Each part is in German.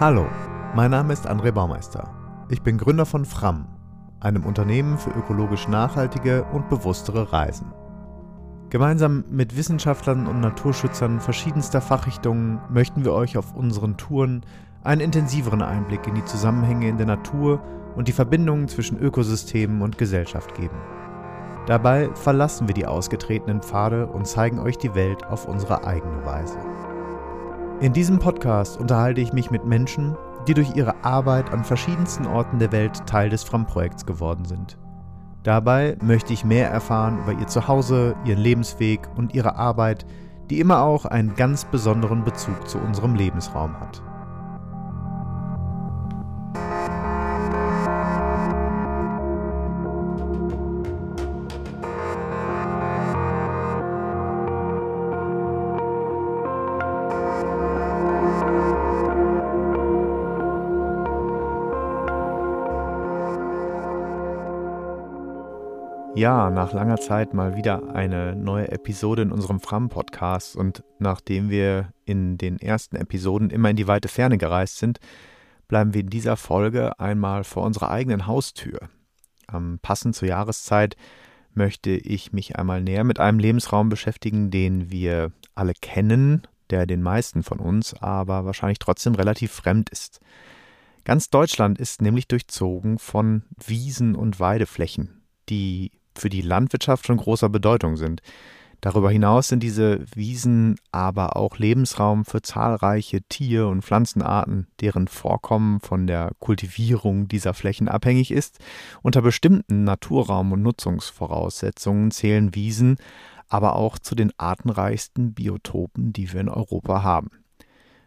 Hallo, mein Name ist André Baumeister. Ich bin Gründer von Fram, einem Unternehmen für ökologisch nachhaltige und bewusstere Reisen. Gemeinsam mit Wissenschaftlern und Naturschützern verschiedenster Fachrichtungen möchten wir euch auf unseren Touren einen intensiveren Einblick in die Zusammenhänge in der Natur und die Verbindungen zwischen Ökosystemen und Gesellschaft geben. Dabei verlassen wir die ausgetretenen Pfade und zeigen euch die Welt auf unsere eigene Weise. In diesem Podcast unterhalte ich mich mit Menschen, die durch ihre Arbeit an verschiedensten Orten der Welt Teil des Fram-Projekts geworden sind. Dabei möchte ich mehr erfahren über ihr Zuhause, ihren Lebensweg und ihre Arbeit, die immer auch einen ganz besonderen Bezug zu unserem Lebensraum hat. Ja, nach langer Zeit mal wieder eine neue Episode in unserem Fram-Podcast. Und nachdem wir in den ersten Episoden immer in die weite Ferne gereist sind, bleiben wir in dieser Folge einmal vor unserer eigenen Haustür. Ähm, passend zur Jahreszeit möchte ich mich einmal näher mit einem Lebensraum beschäftigen, den wir alle kennen, der den meisten von uns aber wahrscheinlich trotzdem relativ fremd ist. Ganz Deutschland ist nämlich durchzogen von Wiesen und Weideflächen, die für die Landwirtschaft von großer Bedeutung sind. Darüber hinaus sind diese Wiesen aber auch Lebensraum für zahlreiche Tier- und Pflanzenarten, deren Vorkommen von der Kultivierung dieser Flächen abhängig ist. Unter bestimmten Naturraum- und Nutzungsvoraussetzungen zählen Wiesen aber auch zu den artenreichsten Biotopen, die wir in Europa haben.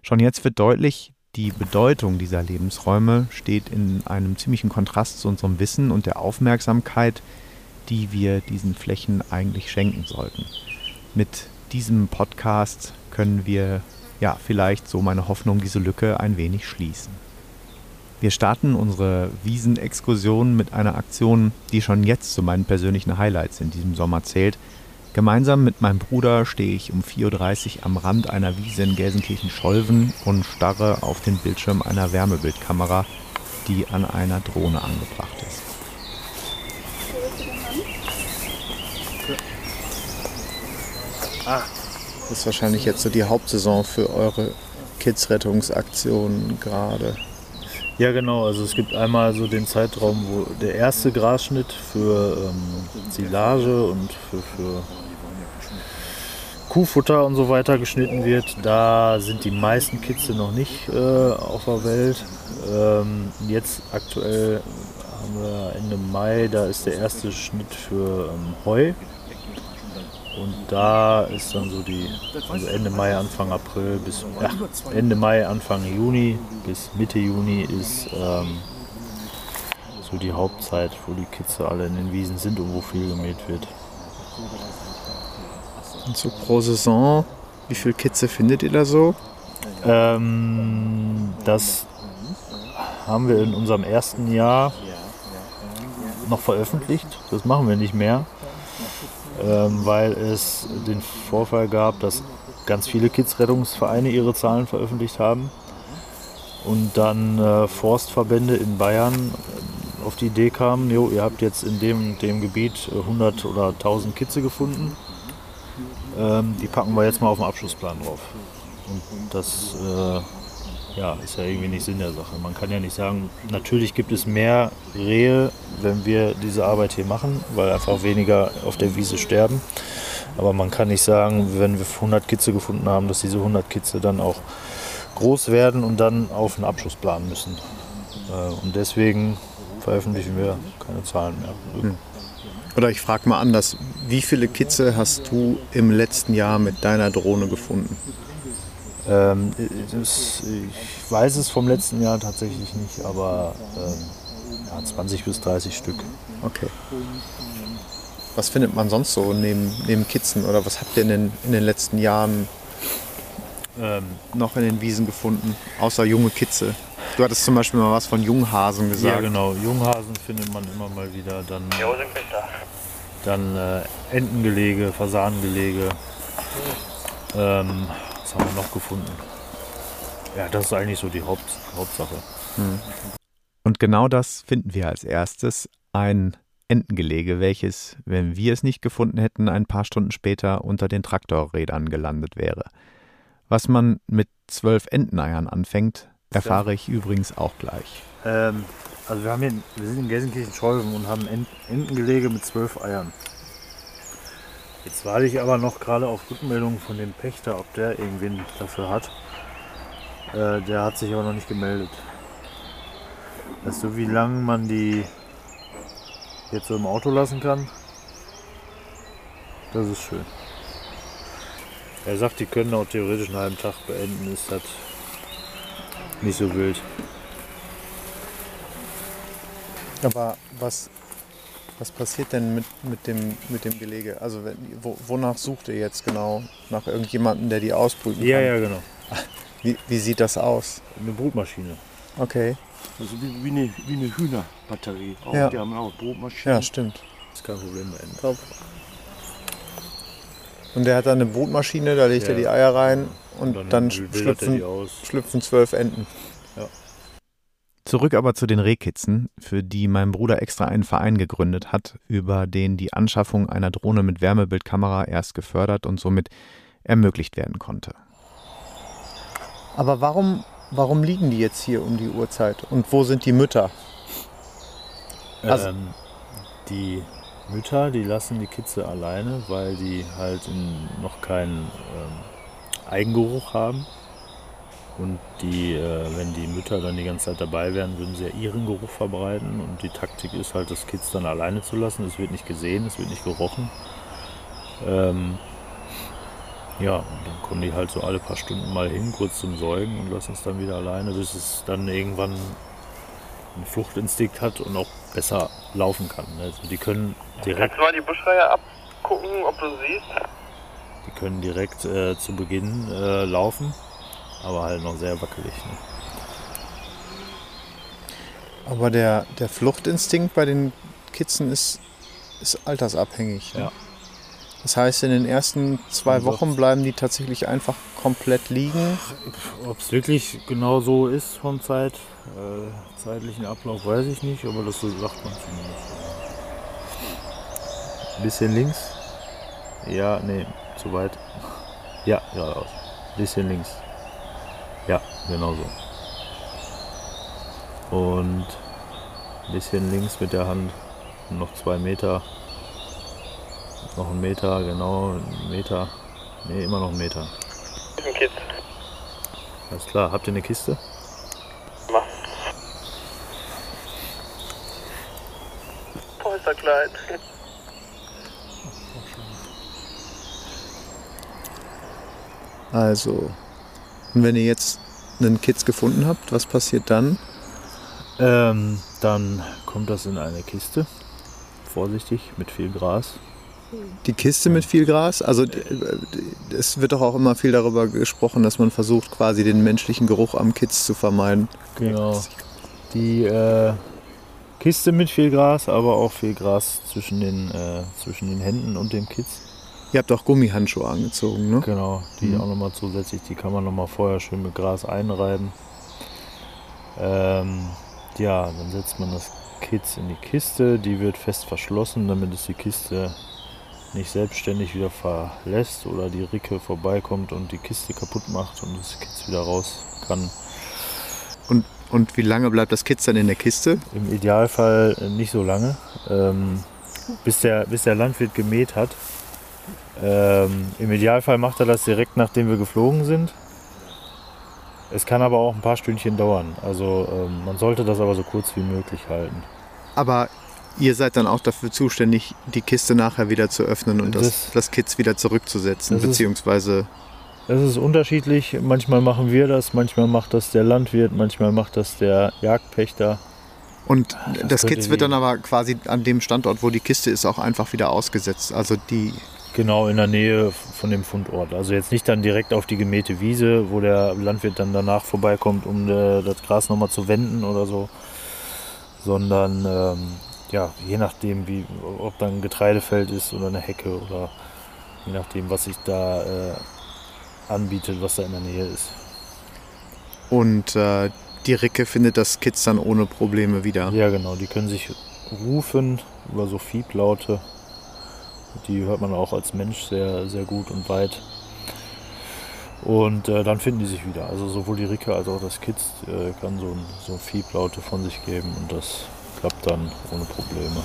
Schon jetzt wird deutlich, die Bedeutung dieser Lebensräume steht in einem ziemlichen Kontrast zu unserem Wissen und der Aufmerksamkeit, die wir diesen Flächen eigentlich schenken sollten. Mit diesem Podcast können wir ja vielleicht so meine Hoffnung diese Lücke ein wenig schließen. Wir starten unsere Wiesenexkursion mit einer Aktion, die schon jetzt zu meinen persönlichen Highlights in diesem Sommer zählt. Gemeinsam mit meinem Bruder stehe ich um 4.30 Uhr am Rand einer Wiese in Gelsenkirchen-Scholven und starre auf den Bildschirm einer Wärmebildkamera, die an einer Drohne angebracht ist. Ah, das ist wahrscheinlich jetzt so die Hauptsaison für eure Kids-Rettungsaktionen gerade. Ja, genau. Also es gibt einmal so den Zeitraum, wo der erste Grasschnitt für ähm, Silage und für, für Kuhfutter und so weiter geschnitten wird. Da sind die meisten Kitze noch nicht äh, auf der Welt. Ähm, jetzt aktuell haben wir Ende Mai, da ist der erste Schnitt für ähm, Heu und da ist dann so die also Ende Mai, Anfang April bis ja, Ende Mai, Anfang Juni bis Mitte Juni ist ähm, so die Hauptzeit, wo die Kitze alle in den Wiesen sind und wo viel gemäht wird. Und so pro Saison, wie viel Kitze findet ihr da so? Ähm, das haben wir in unserem ersten Jahr noch veröffentlicht. Das machen wir nicht mehr weil es den Vorfall gab, dass ganz viele Kids-Rettungsvereine ihre Zahlen veröffentlicht haben und dann äh, Forstverbände in Bayern äh, auf die Idee kamen, jo, ihr habt jetzt in dem, dem Gebiet 100 oder 1000 Kitze gefunden, ähm, die packen wir jetzt mal auf den Abschlussplan drauf. Und das äh, ja, ist ja irgendwie nicht Sinn der Sache. Man kann ja nicht sagen, natürlich gibt es mehr Rehe, wenn wir diese Arbeit hier machen, weil einfach weniger auf der Wiese sterben. Aber man kann nicht sagen, wenn wir 100 Kitze gefunden haben, dass diese 100 Kitze dann auch groß werden und dann auf einen Abschluss planen müssen. Äh, und deswegen veröffentlichen wir keine Zahlen mehr. Hm. Oder ich frage mal anders, wie viele Kitze hast du im letzten Jahr mit deiner Drohne gefunden? Ähm, das, ich weiß es vom letzten Jahr tatsächlich nicht, aber ähm, ja, 20 bis 30 Stück. Okay. Was findet man sonst so neben, neben Kitzen oder was habt ihr in den, in den letzten Jahren ähm, noch in den Wiesen gefunden, außer junge Kitze? Du hattest zum Beispiel mal was von Junghasen gesagt. Ja, genau. Junghasen findet man immer mal wieder. Dann, dann äh, Entengelege, Fasanengelege. Ähm, was haben wir noch gefunden? Ja, das ist eigentlich so die Haupt, Hauptsache. Hm. Und genau das finden wir als erstes. Ein Entengelege, welches, wenn wir es nicht gefunden hätten, ein paar Stunden später unter den Traktorrädern gelandet wäre. Was man mit zwölf Enteneiern anfängt, erfahre ich übrigens auch gleich. Ähm, also wir, haben hier, wir sind in Gelsenkirchen-Scholven und haben Entengelege mit zwölf Eiern. Jetzt warte ich aber noch gerade auf Rückmeldungen von dem Pächter, ob der irgendwen dafür hat. Äh, der hat sich aber noch nicht gemeldet. Weißt du, wie lange man die jetzt so im Auto lassen kann? Das ist schön. Er sagt, die können auch theoretisch einen halben Tag beenden, ist das nicht so wild. Aber was, was passiert denn mit, mit, dem, mit dem Gelege? Also wenn, wo, wonach sucht ihr jetzt genau? Nach irgendjemandem, der die ausbrüten kann? Ja, ja, genau. Wie, wie sieht das aus? Eine Brutmaschine. Okay. Also wie, wie, eine, wie eine Hühnerbatterie. Auch, Ja. Die haben auch Brotmaschinen. Ja, stimmt. Ist kein Problem beenden. Top. Und der hat dann eine Brutmaschine, da legt er Ja. die Eier rein und, dann, wildert er die schlüpfen, aus. schlüpfen zwölf Enten. Zurück aber zu den Rehkitzen, für die mein Bruder extra einen Verein gegründet hat, über den die Anschaffung einer Drohne mit Wärmebildkamera erst gefördert und somit ermöglicht werden konnte. Aber warum, warum liegen die jetzt hier um die Uhrzeit? Und wo sind die Mütter? Also- ähm, die Mütter, die lassen die Kitze alleine, weil die halt noch keinen ähm, Eigengeruch haben. Und die, äh, wenn die Mütter dann die ganze Zeit dabei wären, würden sie ja ihren Geruch verbreiten. Und die Taktik ist halt, das Kitz dann alleine zu lassen. Es wird nicht gesehen, es wird nicht gerochen. Ähm, ja, und dann kommen die halt so alle paar Stunden mal hin, kurz zum Säugen und lassen es dann wieder alleine, bis es dann irgendwann einen Fluchtinstinkt hat und auch besser laufen kann. ne? Also die können direkt, Kannst du mal die Buschreihe abgucken, ob du siehst? die können direkt äh, zu Beginn äh, laufen, aber halt noch sehr wackelig. Ne? Aber der, der Fluchtinstinkt bei den Kitzen ist, ist altersabhängig. Ne? Ja. Das heißt, in den ersten zwei Also- Wochen bleiben die tatsächlich einfach komplett liegen. Ob es wirklich genau so ist vom Zeit, äh, zeitlichen Ablauf, weiß ich nicht, aber das so sagt man zumindest. Ein bisschen links. Ja, nee, zu weit. Ja, geradeaus. Bisschen links. Ja, genau so. Und ein bisschen links mit der Hand. Noch zwei Meter. Noch ein Meter, genau, ein Meter. Nee, immer noch ein Meter. Ein Kids. Alles klar, habt ihr eine Kiste? Mach. Er klein. Also, und wenn ihr jetzt einen Kitz gefunden habt, was passiert dann? Ähm, dann kommt das in eine Kiste. Vorsichtig, mit viel Gras. Die Kiste mit viel Gras? Also es wird doch auch immer viel darüber gesprochen, dass man versucht, quasi den menschlichen Geruch am Kitz zu vermeiden. Genau. Die äh, Kiste mit viel Gras, aber auch viel Gras zwischen den, äh, zwischen den Händen und dem Kitz. Ihr habt auch Gummihandschuhe angezogen, ne? Genau, die Mhm. auch nochmal zusätzlich, die kann man nochmal vorher schön mit Gras einreiben. Ähm, ja, dann setzt man das Kitz in die Kiste, die wird fest verschlossen, damit es die Kiste nicht selbstständig wieder verlässt oder die Ricke vorbeikommt und die Kiste kaputt macht und das Kitz wieder raus kann. Und, und wie lange bleibt das Kitz dann in der Kiste? Im Idealfall äh, nicht so lange, ähm, bis, der, bis der Landwirt gemäht hat. Ähm, Im Idealfall macht er das direkt nachdem wir geflogen sind. Es kann aber auch ein paar Stündchen dauern. Also ähm, man sollte das aber so kurz wie möglich halten. Aber ihr seid dann auch dafür zuständig, die Kiste nachher wieder zu öffnen und das, Das- das Kitz wieder zurückzusetzen, Das ist- beziehungsweise Es ist unterschiedlich. Manchmal machen wir das, manchmal macht das der Landwirt, manchmal macht das der Jagdpächter. Und das, könnte Kitz wird dann aber quasi an dem Standort, wo die Kiste ist, auch einfach wieder ausgesetzt. Also die. Genau in der Nähe von dem Fundort. Also jetzt nicht dann direkt auf die gemähte Wiese, wo der Landwirt dann danach vorbeikommt, um äh, das Gras nochmal zu wenden oder so. Sondern ähm, ja, je nachdem, wie, ob da ein Getreidefeld ist oder eine Hecke oder je nachdem, was sich da äh, anbietet, was da in der Nähe ist. Und äh, die Ricke findet das Kids dann ohne Probleme wieder. Ja, genau. Die können sich rufen über so Fieblaute. Die hört man auch als Mensch sehr, sehr gut und weit. Und äh, dann finden die sich wieder. Also sowohl die Ricke als auch das Kids äh, kann so ein, so Fieblaute von sich geben und das klappt dann ohne Probleme.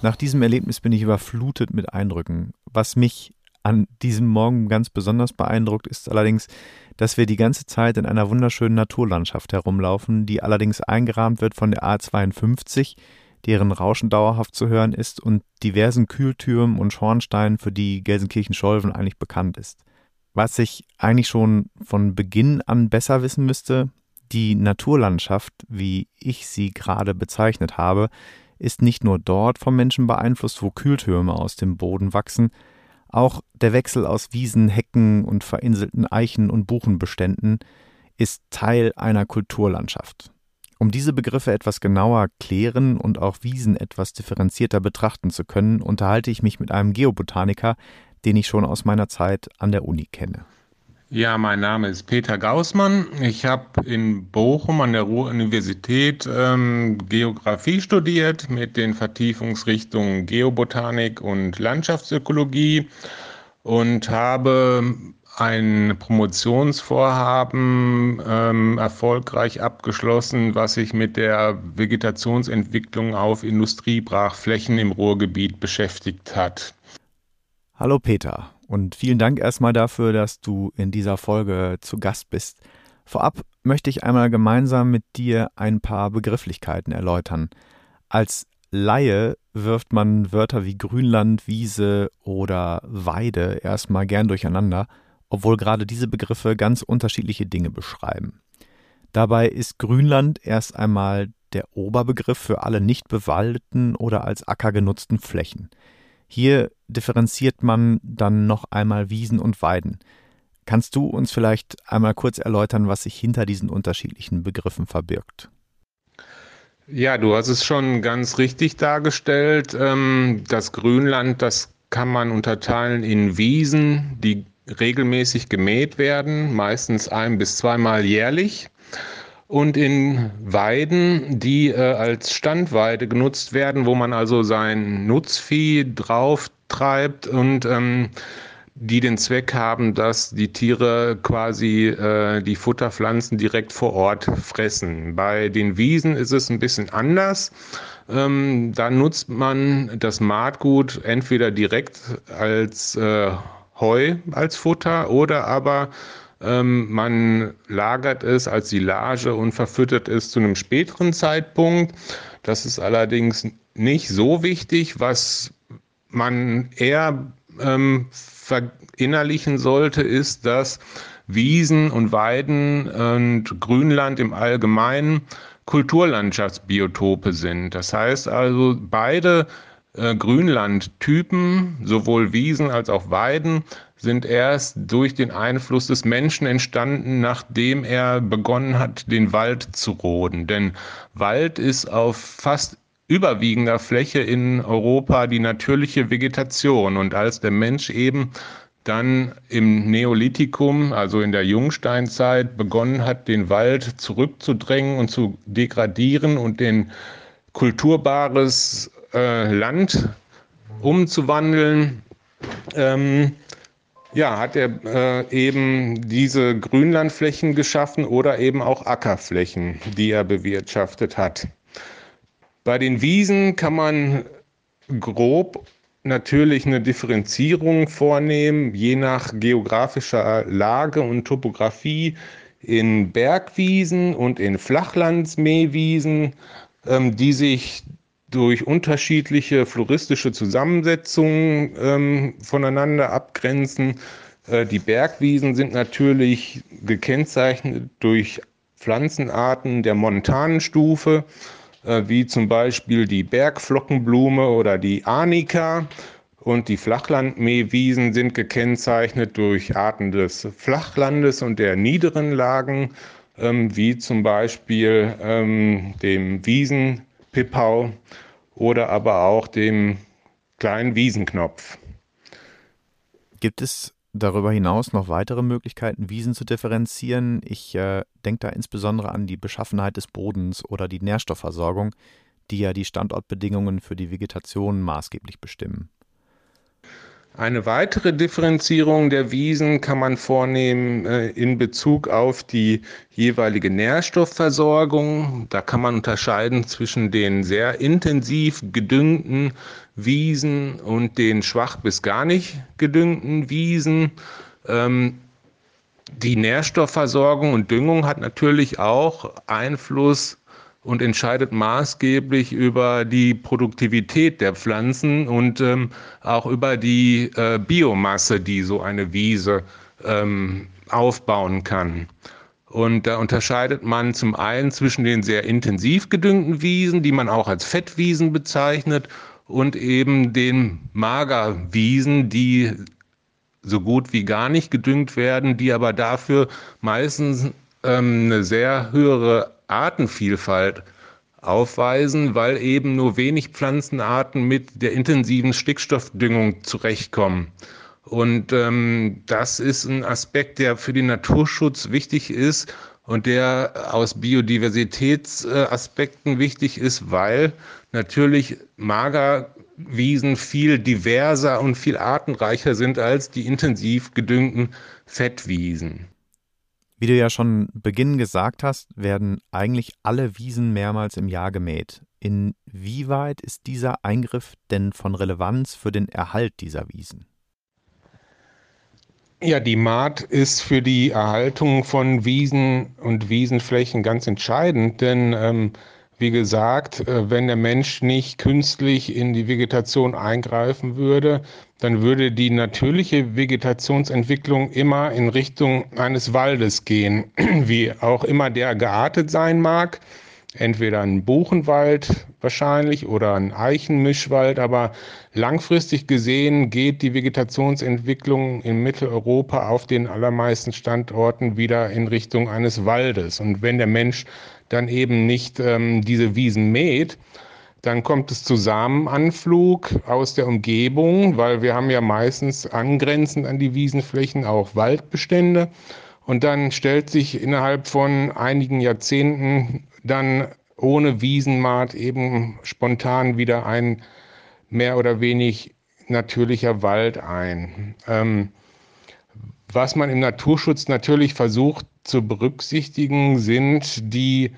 Nach diesem Erlebnis bin ich überflutet mit Eindrücken. Was mich an diesem Morgen ganz besonders beeindruckt, ist allerdings, dass wir die ganze Zeit in einer wunderschönen Naturlandschaft herumlaufen, die allerdings eingerahmt wird von der A52, deren Rauschen dauerhaft zu hören ist und diversen Kühltürmen und Schornsteinen, für die Gelsenkirchen-Scholven eigentlich bekannt ist. Was ich eigentlich schon von Beginn an besser wissen müsste, die Naturlandschaft, wie ich sie gerade bezeichnet habe, ist nicht nur dort vom Menschen beeinflusst, wo Kühltürme aus dem Boden wachsen, auch der Wechsel aus Wiesen, Hecken und verinselten Eichen- und Buchenbeständen ist Teil einer Kulturlandschaft. Um diese Begriffe etwas genauer klären und auch Wiesen etwas differenzierter betrachten zu können, unterhalte ich mich mit einem Geobotaniker, den ich schon aus meiner Zeit an der Uni kenne. Ja, mein Name ist Peter Gaußmann. Ich habe in Bochum an der Ruhr-Universität ähm, Geografie studiert mit den Vertiefungsrichtungen Geobotanik und Landschaftsökologie und habe ein Promotionsvorhaben ähm, erfolgreich abgeschlossen, was sich mit der Vegetationsentwicklung auf Industriebrachflächen im Ruhrgebiet beschäftigt hat. Hallo Peter und vielen Dank erstmal dafür, dass du in dieser Folge zu Gast bist. Vorab möchte ich einmal gemeinsam mit dir ein paar Begrifflichkeiten erläutern. Als Laie wirft man Wörter wie Grünland, Wiese oder Weide erstmal gern durcheinander, obwohl gerade diese Begriffe ganz unterschiedliche Dinge beschreiben. Dabei ist Grünland erst einmal der Oberbegriff für alle nicht bewaldeten oder als Acker genutzten Flächen. Hier differenziert man dann noch einmal Wiesen und Weiden. Kannst du uns vielleicht einmal kurz erläutern, was sich hinter diesen unterschiedlichen Begriffen verbirgt? Ja, du hast es schon ganz richtig dargestellt. Ähm, das Grünland, das kann man unterteilen in Wiesen, die regelmäßig gemäht werden, meistens ein bis zweimal jährlich und in Weiden, die äh, als Standweide genutzt werden, wo man also sein Nutzvieh drauf treibt und ähm, die den Zweck haben, dass die Tiere quasi äh, die Futterpflanzen direkt vor Ort fressen. Bei den Wiesen ist es ein bisschen anders. Ähm, da nutzt man das Maatgut entweder direkt als äh, Heu als Futter oder aber ähm, man lagert es als Silage und verfüttert es zu einem späteren Zeitpunkt. Das ist allerdings nicht so wichtig. Was man eher ähm, verinnerlichen sollte, ist, dass Wiesen und Weiden und Grünland im Allgemeinen Kulturlandschaftsbiotope sind. Das heißt also, beide äh, Grünlandtypen, sowohl Wiesen als auch Weiden, sind erst durch den Einfluss des Menschen entstanden, nachdem er begonnen hat, den Wald zu roden. Denn Wald ist auf fast überwiegender Fläche in Europa die natürliche Vegetation. Und als der Mensch eben dann im Neolithikum, also in der Jungsteinzeit, begonnen hat, den Wald zurückzudrängen und zu degradieren und den kulturbares äh, Land umzuwandeln, ähm, ja, hat er äh, eben diese Grünlandflächen geschaffen oder eben auch Ackerflächen, die er bewirtschaftet hat. Bei den Wiesen kann man grob natürlich eine Differenzierung vornehmen, je nach geografischer Lage und Topografie in Bergwiesen und in Flachlandsmähwiesen, ähm, die sich durch unterschiedliche floristische Zusammensetzungen ähm, voneinander abgrenzen. Äh, die Bergwiesen sind natürlich gekennzeichnet durch Pflanzenarten der montanen Stufe, äh, wie zum Beispiel die Bergflockenblume oder die Arnika. Und die Flachlandmähwiesen sind gekennzeichnet durch Arten des Flachlandes und der niederen Lagen, ähm, wie zum Beispiel ähm, dem Wiesen Pippau oder aber auch dem kleinen Wiesenknopf. Gibt es darüber hinaus noch weitere Möglichkeiten, Wiesen zu differenzieren. Ich äh, denke da insbesondere an die Beschaffenheit des Bodens oder die Nährstoffversorgung, die ja die Standortbedingungen für die Vegetation maßgeblich bestimmen. Eine weitere Differenzierung der Wiesen kann man vornehmen äh, in Bezug auf die jeweilige Nährstoffversorgung. Da kann man unterscheiden zwischen den sehr intensiv gedüngten Wiesen und den schwach bis gar nicht gedüngten Wiesen. Ähm, die Nährstoffversorgung und Düngung hat natürlich auch Einfluss und entscheidet maßgeblich über die Produktivität der Pflanzen und ähm, auch über die äh, Biomasse, die so eine Wiese ähm, aufbauen kann. Und da unterscheidet man zum einen zwischen den sehr intensiv gedüngten Wiesen, die man auch als Fettwiesen bezeichnet, und eben den Magerwiesen, die so gut wie gar nicht gedüngt werden, die aber dafür meistens ähm, eine sehr höhere Artenvielfalt aufweisen, weil eben nur wenig Pflanzenarten mit der intensiven Stickstoffdüngung zurechtkommen. Und ähm, das ist ein Aspekt, der für den Naturschutz wichtig ist und der aus Biodiversitätsaspekten wichtig ist, weil natürlich Magerwiesen viel diverser und viel artenreicher sind als die intensiv gedüngten Fettwiesen. Wie du ja schon Beginn gesagt hast, werden eigentlich alle Wiesen mehrmals im Jahr gemäht. Inwieweit ist dieser Eingriff denn von Relevanz für den Erhalt dieser Wiesen? Ja, die Maat ist für die Erhaltung von Wiesen und Wiesenflächen ganz entscheidend, denn ähm, wie gesagt, äh, wenn der Mensch nicht künstlich in die Vegetation eingreifen würde, dann würde die natürliche Vegetationsentwicklung immer in Richtung eines Waldes gehen, wie auch immer der geartet sein mag. Entweder ein Buchenwald wahrscheinlich oder ein Eichenmischwald, aber langfristig gesehen geht die Vegetationsentwicklung in Mitteleuropa auf den allermeisten Standorten wieder in Richtung eines Waldes. Und wenn der Mensch dann eben nicht ähm, diese Wiesen mäht, dann kommt es zu Samenanflug aus der Umgebung, weil wir haben ja meistens angrenzend an die Wiesenflächen auch Waldbestände. Und dann stellt sich innerhalb von einigen Jahrzehnten dann ohne Wiesenmaat eben spontan wieder ein mehr oder wenig natürlicher Wald ein. Ähm, was man im Naturschutz natürlich versucht zu berücksichtigen, sind die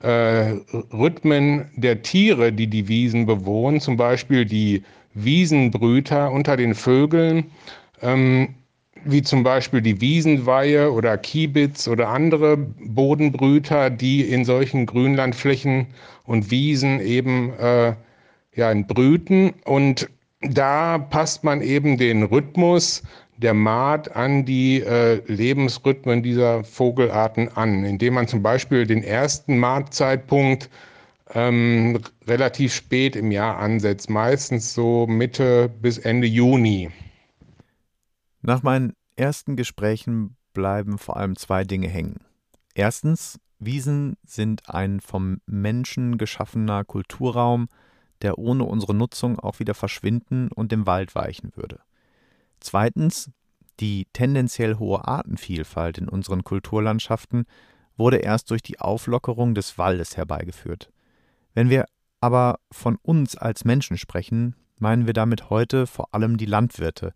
äh, Rhythmen der Tiere, die die Wiesen bewohnen, zum Beispiel die Wiesenbrüter unter den Vögeln, ähm, wie zum Beispiel die Wiesenweihe oder Kiebitz oder andere Bodenbrüter, die in solchen Grünlandflächen und Wiesen eben äh, ja, brüten. Und da passt man eben den Rhythmus der Maat an die äh, Lebensrhythmen dieser Vogelarten an, indem man zum Beispiel den ersten Maatzeitpunkt ähm, relativ spät im Jahr ansetzt, meistens so Mitte bis Ende Juni. Nach meinen ersten Gesprächen bleiben vor allem zwei Dinge hängen. Erstens, Wiesen sind ein vom Menschen geschaffener Kulturraum, der ohne unsere Nutzung auch wieder verschwinden und dem Wald weichen würde. Zweitens, die tendenziell hohe Artenvielfalt in unseren Kulturlandschaften wurde erst durch die Auflockerung des Waldes herbeigeführt. Wenn wir aber von uns als Menschen sprechen, meinen wir damit heute vor allem die Landwirte,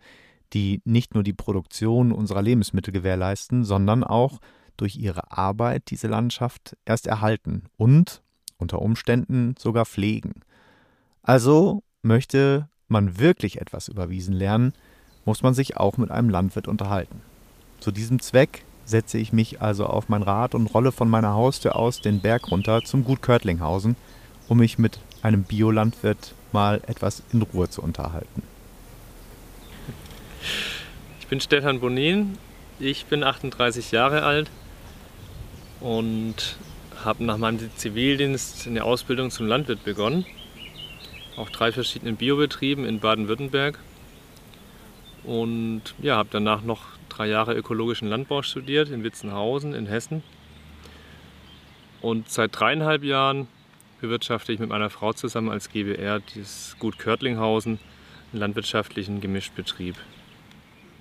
die nicht nur die Produktion unserer Lebensmittel gewährleisten, sondern auch durch ihre Arbeit diese Landschaft erst erhalten und unter Umständen sogar pflegen. Also möchte man wirklich etwas über Wiesen lernen, muss man sich auch mit einem Landwirt unterhalten. Zu diesem Zweck setze ich mich also auf mein Rad und rolle von meiner Haustür aus den Berg runter zum Gut Körtlinghausen, um mich mit einem Biolandwirt mal etwas in Ruhe zu unterhalten. Ich bin Stefan Bonin, ich bin 38 Jahre alt und habe nach meinem Zivildienst eine Ausbildung zum Landwirt begonnen. Auf drei verschiedenen Biobetrieben in Baden-Württemberg und ja, habe danach noch drei Jahre ökologischen Landbau studiert in Witzenhausen in Hessen. Und seit dreieinhalb Jahren bewirtschafte ich mit meiner Frau zusammen als GBR das Gut Körtlinghausen, einen landwirtschaftlichen Gemischtbetrieb.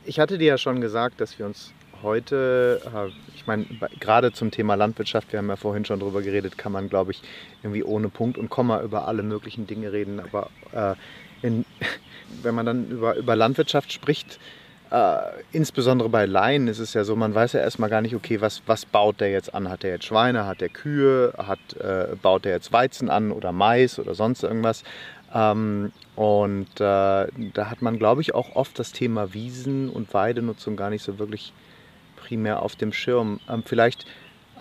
ich hatte dir ja schon gesagt, dass wir uns heute, äh, ich meine, gerade zum Thema Landwirtschaft, wir haben ja vorhin schon drüber geredet, kann man, glaube ich, irgendwie ohne Punkt und Komma über alle möglichen Dinge reden. Aber äh, in, wenn man dann über, über Landwirtschaft spricht, äh, insbesondere bei Laien ist es ja so, man weiß ja erstmal gar nicht, okay, was, was baut der jetzt an? Hat der jetzt Schweine, hat der Kühe, hat, äh, baut der jetzt Weizen an oder Mais oder sonst irgendwas? Ähm, und äh, da hat man, glaube ich, auch oft das Thema Wiesen- und Weidenutzung gar nicht so wirklich primär auf dem Schirm. Ähm, vielleicht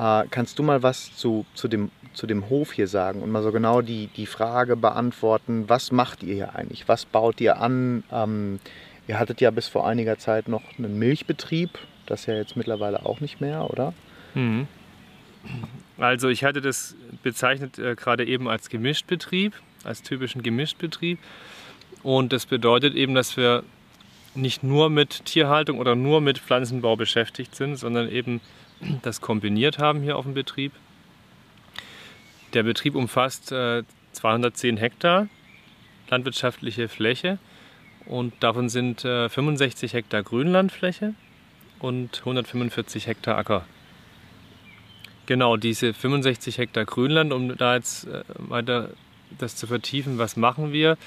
äh, kannst du mal was zu, zu, dem, zu dem Hof hier sagen und mal so genau die, die Frage beantworten, was macht ihr hier eigentlich? Was baut ihr an? Ähm, ihr hattet ja bis vor einiger Zeit noch einen Milchbetrieb, das ja jetzt mittlerweile auch nicht mehr, oder? Mhm. Also ich hatte das bezeichnet äh, gerade eben als Gemischtbetrieb, als typischen Gemischtbetrieb. Und das bedeutet eben, dass wir nicht nur mit Tierhaltung oder nur mit Pflanzenbau beschäftigt sind, sondern eben das kombiniert haben hier auf dem Betrieb. Der Betrieb umfasst äh, 210 Hektar landwirtschaftliche Fläche und davon sind äh, 65 Hektar Grünlandfläche und 145 Hektar Acker. Genau, diese 65 Hektar Grünland, um da jetzt äh, weiter das zu vertiefen, was machen wir?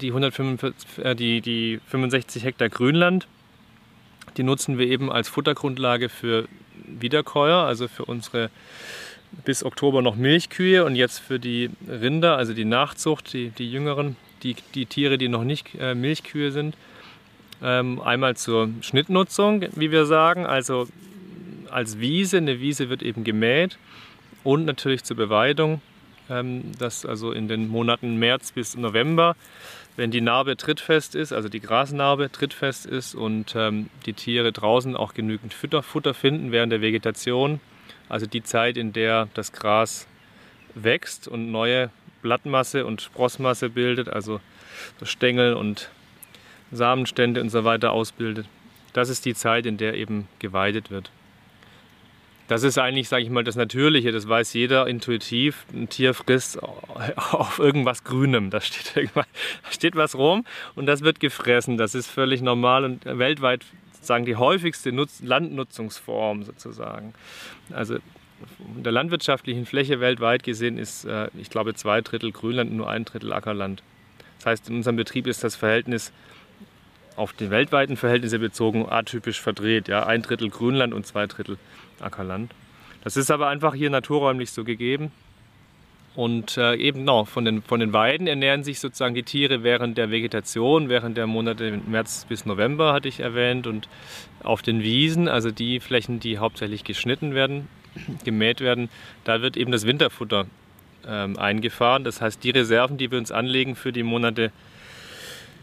Die, 145, äh, die, die 65 Hektar Grünland, die nutzen wir eben als Futtergrundlage für Wiederkäuer, also für unsere bis Oktober noch Milchkühe und jetzt für die Rinder, also die Nachzucht, die, die jüngeren, die, die Tiere, die noch nicht äh, Milchkühe sind. Ähm, einmal zur Schnittnutzung, wie wir sagen, also als Wiese. Eine Wiese wird eben gemäht und natürlich zur Beweidung. Ähm, das also in den Monaten März bis November, wenn die Narbe trittfest ist, also die Grasnarbe trittfest ist und ähm, die Tiere draußen auch genügend Futter, Futter finden während der Vegetation, also die Zeit, in der das Gras wächst und neue Blattmasse und Sprossmasse bildet, also so Stängel und Samenstände und so weiter ausbildet. Das ist die Zeit, in der eben geweidet wird. Das ist eigentlich, sage ich mal, das Natürliche, das weiß jeder intuitiv. Ein Tier frisst auf irgendwas Grünem, da steht, da steht was rum und das wird gefressen. Das ist völlig normal und weltweit sozusagen die häufigste Nutz Landnutzungsform sozusagen. Also in der landwirtschaftlichen Fläche weltweit gesehen ist, äh, ich glaube, zwei Drittel Grünland und nur ein Drittel Ackerland. Das heißt, in unserem Betrieb ist das Verhältnis auf die weltweiten Verhältnisse bezogen atypisch verdreht. Ja? Ein Drittel Grünland und zwei Drittel Ackerland. Das ist aber einfach hier naturräumlich so gegeben. Und äh, eben no, von, den, von den Weiden ernähren sich sozusagen die Tiere während der Vegetation, während der Monate März bis November hatte ich erwähnt. Und auf den Wiesen, also die Flächen, die hauptsächlich geschnitten werden, gemäht werden, da wird eben das Winterfutter ähm, eingefahren. Das heißt, die Reserven, die wir uns anlegen für die Monate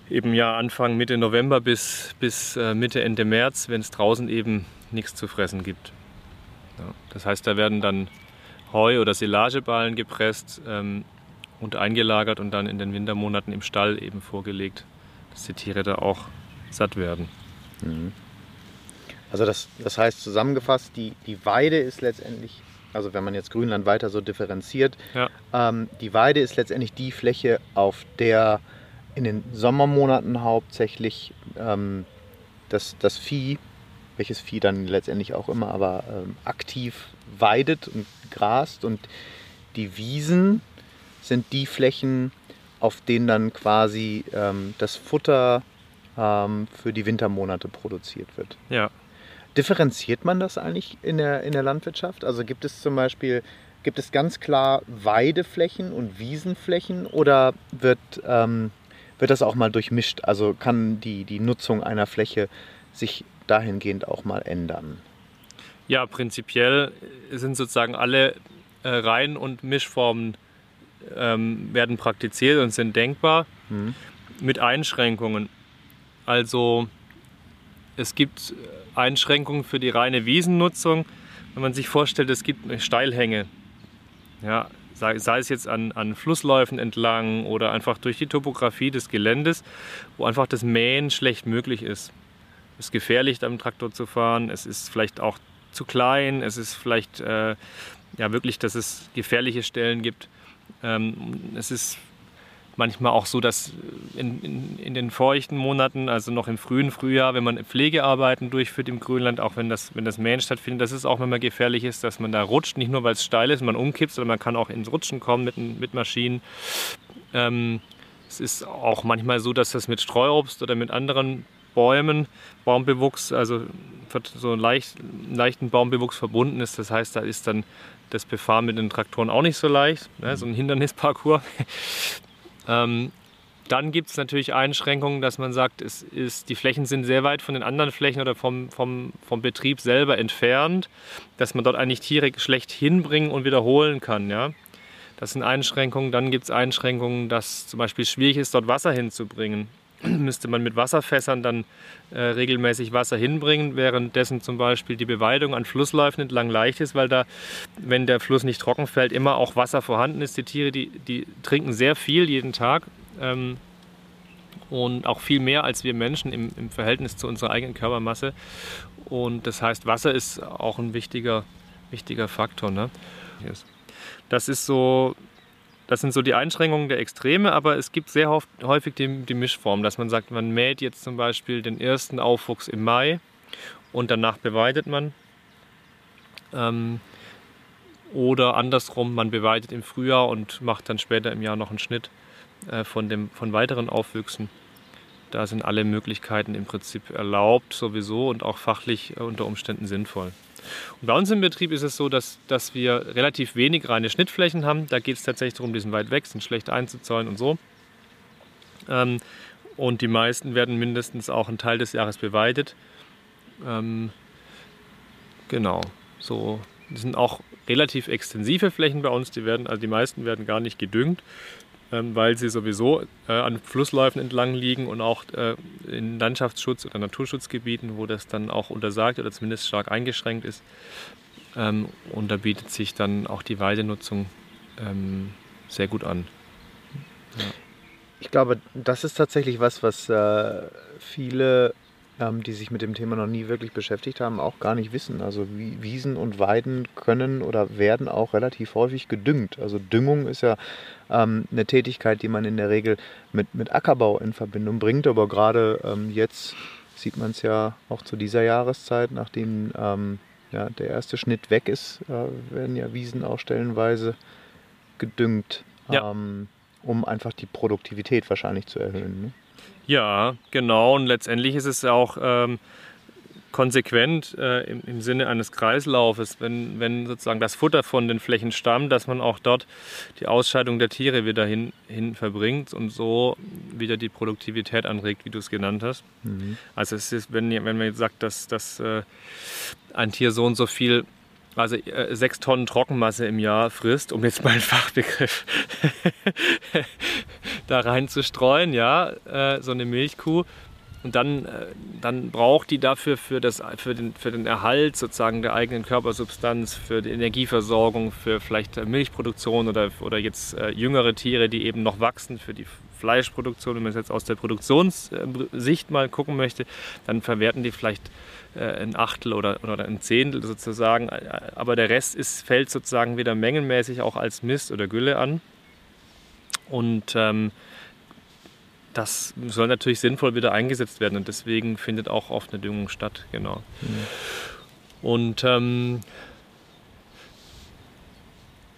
eben ja Anfang Mitte November bis, bis äh, Mitte Ende März, wenn es draußen eben nichts zu fressen gibt. Das heißt, da werden dann Heu- oder Silageballen gepresst ähm, und eingelagert und dann in den Wintermonaten im Stall eben vorgelegt, dass die Tiere da auch satt werden. Also das, das heißt zusammengefasst, die, die Weide ist letztendlich, also wenn man jetzt Grünland weiter so differenziert, Ja. ähm, die Weide ist letztendlich die Fläche, auf der in den Sommermonaten hauptsächlich ähm, das, das Vieh, welches Vieh dann letztendlich auch immer, aber ähm, aktiv weidet und grast und die Wiesen sind die Flächen, auf denen dann quasi ähm, das Futter ähm, für die Wintermonate produziert wird. Ja, Differenziert man das eigentlich in der, in der Landwirtschaft? Also gibt es zum Beispiel, gibt es ganz klar Weideflächen und Wiesenflächen oder wird, ähm, wird das auch mal durchmischt? Also kann die, die Nutzung einer Fläche sich dahingehend auch mal ändern? Ja, prinzipiell sind sozusagen alle äh, Reihen- und Mischformen ähm, werden praktiziert und sind denkbar Mhm. mit Einschränkungen. Also es gibt Einschränkungen für die reine Wiesennutzung, wenn man sich vorstellt, es gibt Steilhänge. Ja, sei, sei es jetzt an, an Flussläufen entlang oder einfach durch die Topografie des Geländes, wo einfach das Mähen schlecht möglich ist. Es ist gefährlich, am Traktor zu fahren. Es ist vielleicht auch zu klein. Es ist vielleicht äh, ja wirklich, dass es gefährliche Stellen gibt. Ähm, es ist manchmal auch so, dass in, in, in, den feuchten Monaten, also noch im frühen Frühjahr, wenn man Pflegearbeiten durchführt im Grünland, auch wenn das, wenn das Mähen stattfindet, dass es auch manchmal gefährlich ist, dass man da rutscht, nicht nur weil es steil ist, man umkippt, sondern man kann auch ins Rutschen kommen mit, mit Maschinen. Ähm, es ist auch manchmal so, dass das mit Streuobst oder mit anderen Bäumen, Baumbewuchs, also so leicht, leichten Baumbewuchs verbunden ist. Das heißt, da ist dann das Befahren mit den Traktoren auch nicht so leicht, ne? so ein Hindernisparcours. ähm, dann gibt es natürlich Einschränkungen, dass man sagt, es ist, die Flächen sind sehr weit von den anderen Flächen oder vom, vom, vom Betrieb selber entfernt, dass man dort eigentlich Tiere schlecht hinbringen und wiederholen kann. Ja? Das sind Einschränkungen. Dann gibt es Einschränkungen, dass zum Beispiel schwierig ist, dort Wasser hinzubringen. Müsste man mit Wasserfässern dann äh, regelmäßig Wasser hinbringen, währenddessen zum Beispiel die Beweidung an Flussläufen entlang leicht ist, weil da, wenn der Fluss nicht trocken fällt, immer auch Wasser vorhanden ist. Die Tiere, die, die trinken sehr viel jeden Tag ähm, und auch viel mehr als wir Menschen im, im Verhältnis zu unserer eigenen Körpermasse. Und das heißt, Wasser ist auch ein wichtiger, wichtiger Faktor. Ne? Das ist so, das sind so die Einschränkungen der Extreme, aber es gibt sehr häufig die, die Mischform, dass man sagt, man mäht jetzt zum Beispiel den ersten Aufwuchs im Mai und danach beweidet man. Ähm, oder andersrum, man beweidet im Frühjahr und macht dann später im Jahr noch einen Schnitt äh, von, dem, von weiteren Aufwüchsen. Da sind alle Möglichkeiten im Prinzip erlaubt sowieso und auch fachlich äh, unter Umständen sinnvoll. Und bei uns im Betrieb ist es so, dass, dass wir relativ wenig reine Schnittflächen haben. Da geht es tatsächlich darum, die sind weit weg, sind schlecht einzuzäunen und so. Ähm, und die meisten werden mindestens auch einen Teil des Jahres beweidet. Ähm, genau, so. Die sind auch relativ extensive Flächen bei uns. Die werden, also die meisten werden gar nicht gedüngt. Ähm, weil sie sowieso äh, an Flussläufen entlang liegen und auch äh, in Landschaftsschutz- oder Naturschutzgebieten, wo das dann auch untersagt oder zumindest stark eingeschränkt ist. Ähm, und da bietet sich dann auch die Weidenutzung ähm, sehr gut an. Ja. Ich glaube, das ist tatsächlich was, was äh, viele ähm, die sich mit dem Thema noch nie wirklich beschäftigt haben, auch gar nicht wissen. Also Wiesen und Weiden können oder werden auch relativ häufig gedüngt. Also Düngung ist ja ähm, eine Tätigkeit, die man in der Regel mit, mit Ackerbau in Verbindung bringt. Aber gerade ähm, jetzt sieht man es ja auch zu dieser Jahreszeit, nachdem ähm, ja, der erste Schnitt weg ist, äh, werden ja Wiesen auch stellenweise gedüngt, ja. Ähm, um einfach die Produktivität wahrscheinlich zu erhöhen. Ne? Ja, genau. Und letztendlich ist es auch ähm, konsequent äh, im, im, Sinne eines Kreislaufes, wenn, wenn sozusagen das Futter von den Flächen stammt, dass man auch dort die Ausscheidung der Tiere wieder hin, hin verbringt und so wieder die Produktivität anregt, wie du es genannt hast. Mhm. Also es ist, wenn, wenn man jetzt sagt, dass, dass äh, ein Tier so und so viel also äh, sechs Tonnen Trockenmasse im Jahr frisst, um jetzt mal einen Fachbegriff da reinzustreuen, ja, äh, so eine Milchkuh. Und dann, äh, dann braucht die dafür für, das, für, den, für den Erhalt sozusagen der eigenen Körpersubstanz, für die Energieversorgung, für vielleicht Milchproduktion oder, oder jetzt äh, jüngere Tiere, die eben noch wachsen, für die Fleischproduktion, wenn man es jetzt aus der Produktionssicht mal gucken möchte, dann verwerten die vielleicht äh, ein Achtel oder, oder ein Zehntel sozusagen. Aber der Rest ist, fällt sozusagen wieder mengenmäßig auch als Mist oder Gülle an. Und ähm, das soll natürlich sinnvoll wieder eingesetzt werden und deswegen findet auch oft eine Düngung statt. Genau. Mhm. Und ähm,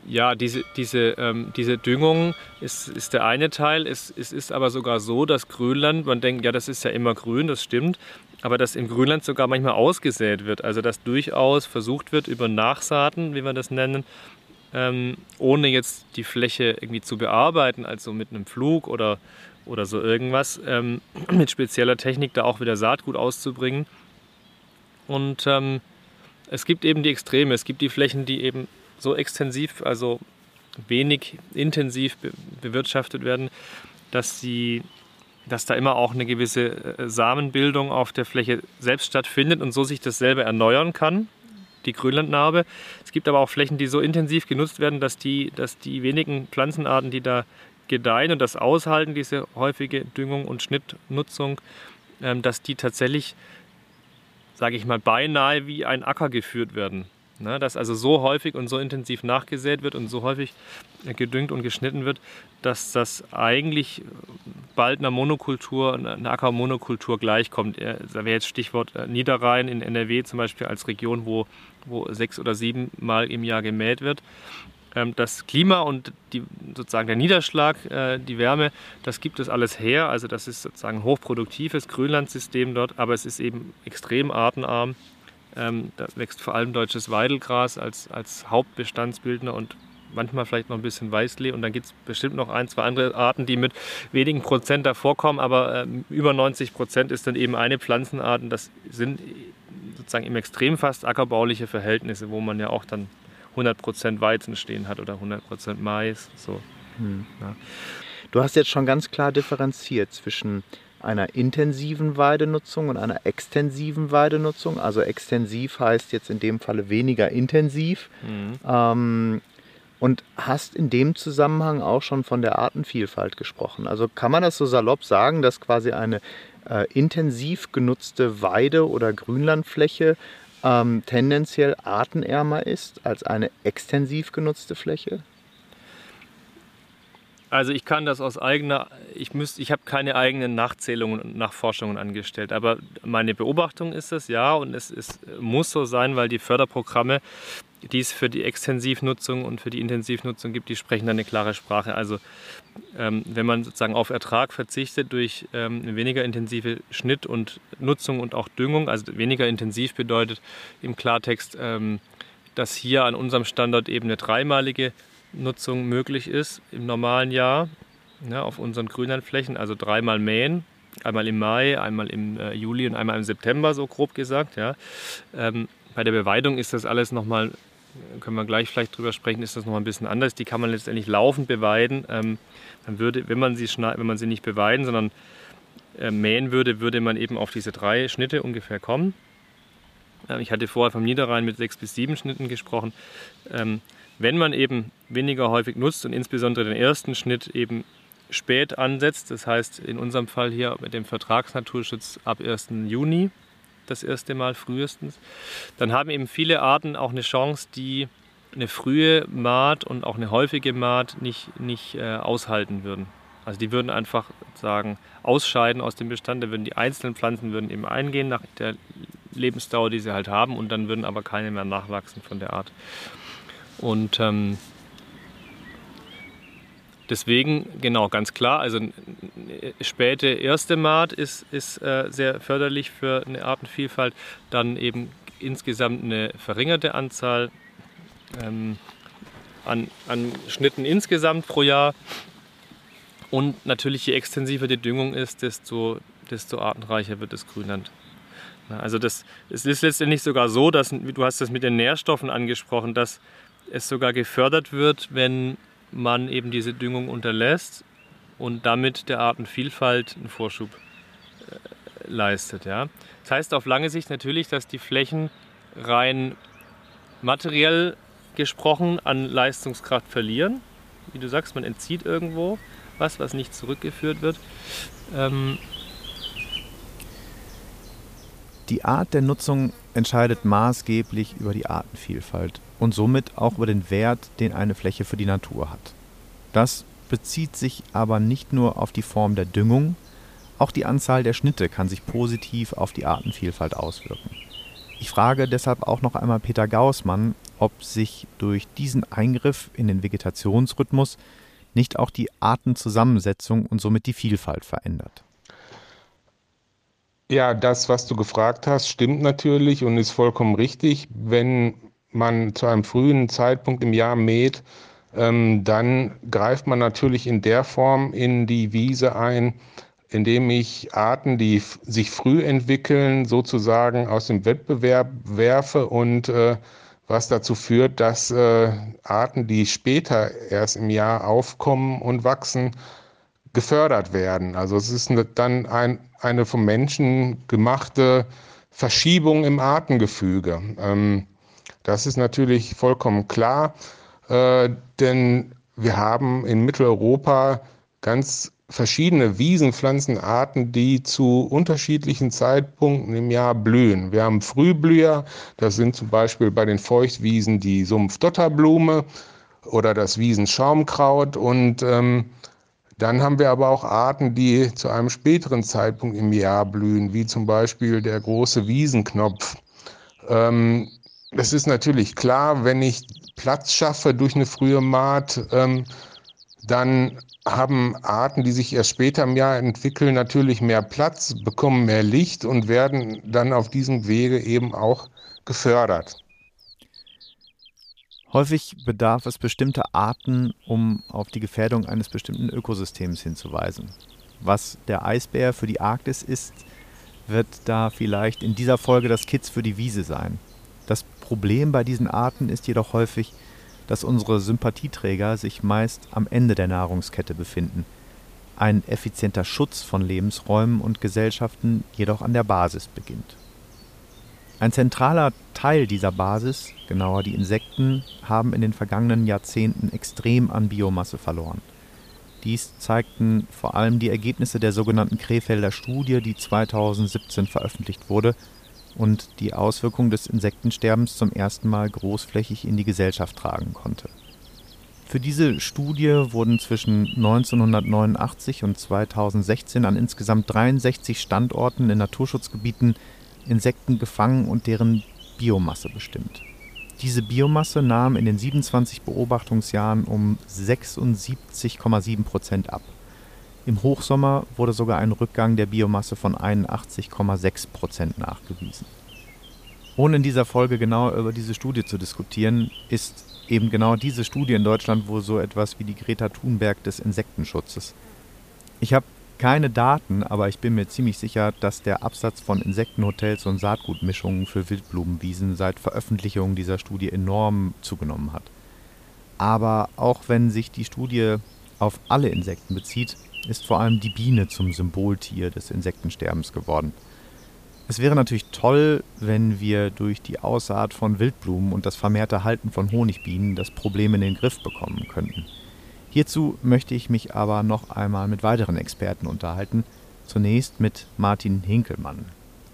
ja, diese, diese, ähm, diese Düngung ist, ist der eine Teil. Es, es ist aber sogar so, dass Grünland, man denkt, ja, das ist ja immer grün, das stimmt, aber dass im Grünland sogar manchmal ausgesät wird. Also dass durchaus versucht wird, über Nachsaaten, wie wir das nennen, ähm, ohne jetzt die Fläche irgendwie zu bearbeiten, also mit einem Flug oder, oder so irgendwas, ähm, mit spezieller Technik da auch wieder Saatgut auszubringen. Und ähm, es gibt eben die Extreme. Es gibt die Flächen, die eben so extensiv, also wenig intensiv be bewirtschaftet werden, dass, sie, dass da immer auch eine gewisse äh, Samenbildung auf der Fläche selbst stattfindet und so sich das selber erneuern kann, die Grönlandnarbe. Es gibt aber auch Flächen, die so intensiv genutzt werden, dass die, dass die wenigen Pflanzenarten, die da gedeihen und das aushalten, diese häufige Düngung und Schnittnutzung, ähm, dass die tatsächlich, sage ich mal, beinahe wie ein Acker geführt werden. Ne, dass also so häufig und so intensiv nachgesät wird und so häufig gedüngt und geschnitten wird, dass das eigentlich bald einer Monokultur, einer Ackermonokultur gleichkommt. Da wäre jetzt Stichwort äh, Niederrhein in NRW zum Beispiel als Region, wo, wo sechs oder sieben Mal im Jahr gemäht wird. Ähm, das Klima und die, sozusagen der Niederschlag, äh, die Wärme, das gibt es alles her. Also das ist sozusagen ein hochproduktives Grünlandsystem dort, aber es ist eben extrem artenarm ähm, da wächst vor allem deutsches Weidelgras als, als Hauptbestandsbildner und manchmal vielleicht noch ein bisschen Weißlee und dann gibt es bestimmt noch ein, zwei andere Arten, die mit wenigen Prozent davor kommen, aber ähm, über 90 Prozent ist dann eben eine Pflanzenart und das sind sozusagen im Extrem fast ackerbauliche Verhältnisse, wo man ja auch dann 100 Prozent Weizen stehen hat oder 100 Prozent Mais. So. Hm. Ja. Du hast jetzt schon ganz klar differenziert zwischen einer intensiven Weidenutzung und einer extensiven Weidenutzung. Also extensiv heißt jetzt in dem Falle weniger intensiv. Mhm. Ähm, und hast in dem Zusammenhang auch schon von der Artenvielfalt gesprochen. Also kann man das so salopp sagen, dass quasi eine äh, intensiv genutzte Weide- oder Grünlandfläche ähm, tendenziell artenärmer ist als eine extensiv genutzte Fläche? Also ich kann das aus eigener, ich müsste, ich habe keine eigenen Nachzählungen und Nachforschungen angestellt, aber meine Beobachtung ist es ja und es ist, muss so sein, weil die Förderprogramme, die es für die Extensivnutzung und für die Intensivnutzung gibt, die sprechen dann eine klare Sprache. Also ähm, wenn man sozusagen auf Ertrag verzichtet durch ähm, weniger intensive Schnitt und Nutzung und auch Düngung, also weniger intensiv bedeutet im Klartext, ähm, dass hier an unserem Standort eben eine dreimalige Nutzung möglich ist im normalen Jahr ja, auf unseren Grünlandflächen, also dreimal mähen, einmal im Mai, einmal im äh, Juli und einmal im September, so grob gesagt. Ja. Ähm, bei der Beweidung ist das alles nochmal, können wir gleich vielleicht drüber sprechen, ist das nochmal ein bisschen anders. Die kann man letztendlich laufend beweiden. Ähm, man würde, wenn man sie, wenn man sie nicht beweiden, sondern äh, mähen würde, würde man eben auf diese drei Schnitte ungefähr kommen. Ähm, ich hatte vorher vom Niederrhein mit sechs bis sieben Schnitten gesprochen. Wenn man eben weniger häufig nutzt und insbesondere den ersten Schnitt eben spät ansetzt, das heißt in unserem Fall hier mit dem Vertragsnaturschutz ab 1. Juni, das erste Mal frühestens, dann haben eben viele Arten auch eine Chance, die eine frühe Maat und auch eine häufige Maat nicht, nicht äh, aushalten würden. Also die würden einfach sagen, ausscheiden aus dem Bestand, da würden die einzelnen Pflanzen würden eben eingehen nach der Lebensdauer, die sie halt haben und dann würden aber keine mehr nachwachsen von der Art. Und ähm, deswegen, genau, ganz klar, also späte erste Maat ist, ist äh, sehr förderlich für eine Artenvielfalt. Dann eben insgesamt eine verringerte Anzahl ähm, an, an Schnitten insgesamt pro Jahr. Und natürlich, je extensiver die Düngung ist, desto, desto artenreicher wird das Grünland. Also das, es ist letztendlich sogar so, dass du hast das mit den Nährstoffen angesprochen, dass es sogar gefördert wird, wenn man eben diese Düngung unterlässt und damit der Artenvielfalt einen Vorschub äh, leistet. Ja. Das heißt auf lange Sicht natürlich, dass die Flächen rein materiell gesprochen an Leistungskraft verlieren. Wie du sagst, man entzieht irgendwo was, was nicht zurückgeführt wird. Ähm die Art der Nutzung entscheidet maßgeblich über die Artenvielfalt und somit auch über den Wert, den eine Fläche für die Natur hat. Das bezieht sich aber nicht nur auf die Form der Düngung, auch die Anzahl der Schnitte kann sich positiv auf die Artenvielfalt auswirken. Ich frage deshalb auch noch einmal Peter Gaußmann, ob sich durch diesen Eingriff in den Vegetationsrhythmus nicht auch die Artenzusammensetzung und somit die Vielfalt verändert. Ja, das, was du gefragt hast, stimmt natürlich und ist vollkommen richtig. Wenn man zu einem frühen Zeitpunkt im Jahr mäht, ähm, dann greift man natürlich in der Form in die Wiese ein, indem ich Arten, die sich früh entwickeln, sozusagen aus dem Wettbewerb werfe und äh, was dazu führt, dass äh, Arten, die später erst im Jahr aufkommen und wachsen, gefördert werden. Also es ist dann ein, eine vom Menschen gemachte Verschiebung im Artengefüge. Ähm, das ist natürlich vollkommen klar, äh, denn wir haben in Mitteleuropa ganz verschiedene Wiesenpflanzenarten, die zu unterschiedlichen Zeitpunkten im Jahr blühen. Wir haben Frühblüher, das sind zum Beispiel bei den Feuchtwiesen die Sumpfdotterblume oder das Wiesenschaumkraut und ähm, dann haben wir aber auch Arten, die zu einem späteren Zeitpunkt im Jahr blühen, wie zum Beispiel der große Wiesenknopf. Ähm, es ist natürlich klar, wenn ich Platz schaffe durch eine frühe Maat, ähm, dann haben Arten, die sich erst später im Jahr entwickeln, natürlich mehr Platz, bekommen mehr Licht und werden dann auf diesem Wege eben auch gefördert. Häufig bedarf es bestimmter Arten, um auf die Gefährdung eines bestimmten Ökosystems hinzuweisen. Was der Eisbär für die Arktis ist, wird da vielleicht in dieser Folge das Kitz für die Wiese sein. Das Problem bei diesen Arten ist jedoch häufig, dass unsere Sympathieträger sich meist am Ende der Nahrungskette befinden, ein effizienter Schutz von Lebensräumen und Gesellschaften jedoch an der Basis beginnt. Ein zentraler Teil dieser Basis, genauer die Insekten, haben in den vergangenen Jahrzehnten extrem an Biomasse verloren. Dies zeigten vor allem die Ergebnisse der sogenannten Krefelder Studie, die 2017 veröffentlicht wurde und die Auswirkungen des Insektensterbens zum ersten Mal großflächig in die Gesellschaft tragen konnte. Für diese Studie wurden zwischen 1989 und 2016 an insgesamt 63 Standorten in Naturschutzgebieten Insekten gefangen und deren Biomasse bestimmt. Diese Biomasse nahm in den 27 Beobachtungsjahren um 76,7 Prozent ab. Im Hochsommer wurde sogar ein Rückgang der Biomasse von 81,6 Prozent nachgewiesen. Ohne in dieser Folge genauer über diese Studie zu diskutieren, ist eben genau diese Studie in Deutschland wohl so etwas wie die Greta Thunberg des Insektenschutzes. Ich habe keine Daten, aber ich bin mir ziemlich sicher, dass der Absatz von Insektenhotels und Saatgutmischungen für Wildblumenwiesen seit Veröffentlichung dieser Studie enorm zugenommen hat. Aber auch wenn sich die Studie auf alle Insekten bezieht, ist vor allem die Biene zum Symboltier des Insektensterbens geworden. Es wäre natürlich toll, wenn wir durch die Aussaat von Wildblumen und das vermehrte Halten von Honigbienen das Problem in den Griff bekommen könnten. Hierzu möchte ich mich aber noch einmal mit weiteren Experten unterhalten, zunächst mit Martin Hinkelmann.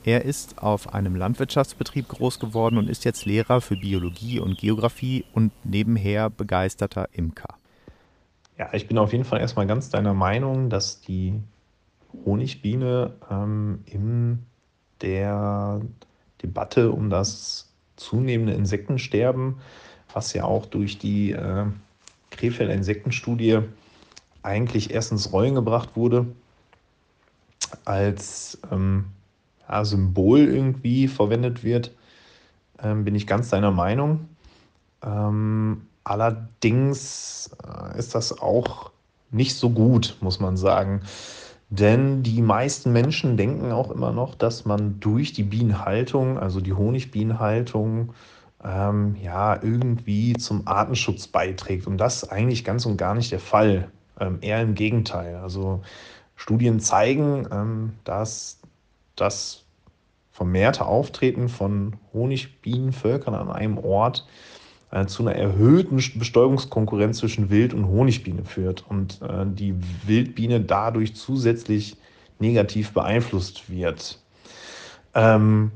Er ist auf einem Landwirtschaftsbetrieb groß geworden und ist jetzt Lehrer für Biologie und Geographie und nebenher begeisterter Imker. Ja, ich bin auf jeden Fall erstmal ganz deiner Meinung, dass die Honigbiene ähm, in der Debatte um das zunehmende Insektensterben, was ja auch durch die äh, Krefelder Insektenstudie eigentlich erst ins Rollen gebracht wurde, als ähm, ja, Symbol irgendwie verwendet wird, ähm, bin ich ganz deiner Meinung. Ähm, Allerdings äh, ist das auch nicht so gut, muss man sagen. Denn die meisten Menschen denken auch immer noch, dass man durch die Bienenhaltung, also die Honigbienenhaltung, ähm, ja, irgendwie zum Artenschutz beiträgt. Und das ist eigentlich ganz und gar nicht der Fall. Ähm, eher im Gegenteil. Also Studien zeigen, ähm, dass das vermehrte Auftreten von Honigbienenvölkern an einem Ort äh, zu einer erhöhten Bestäubungskonkurrenz zwischen Wild- und Honigbiene führt und äh, die Wildbiene dadurch zusätzlich negativ beeinflusst wird. Ähm,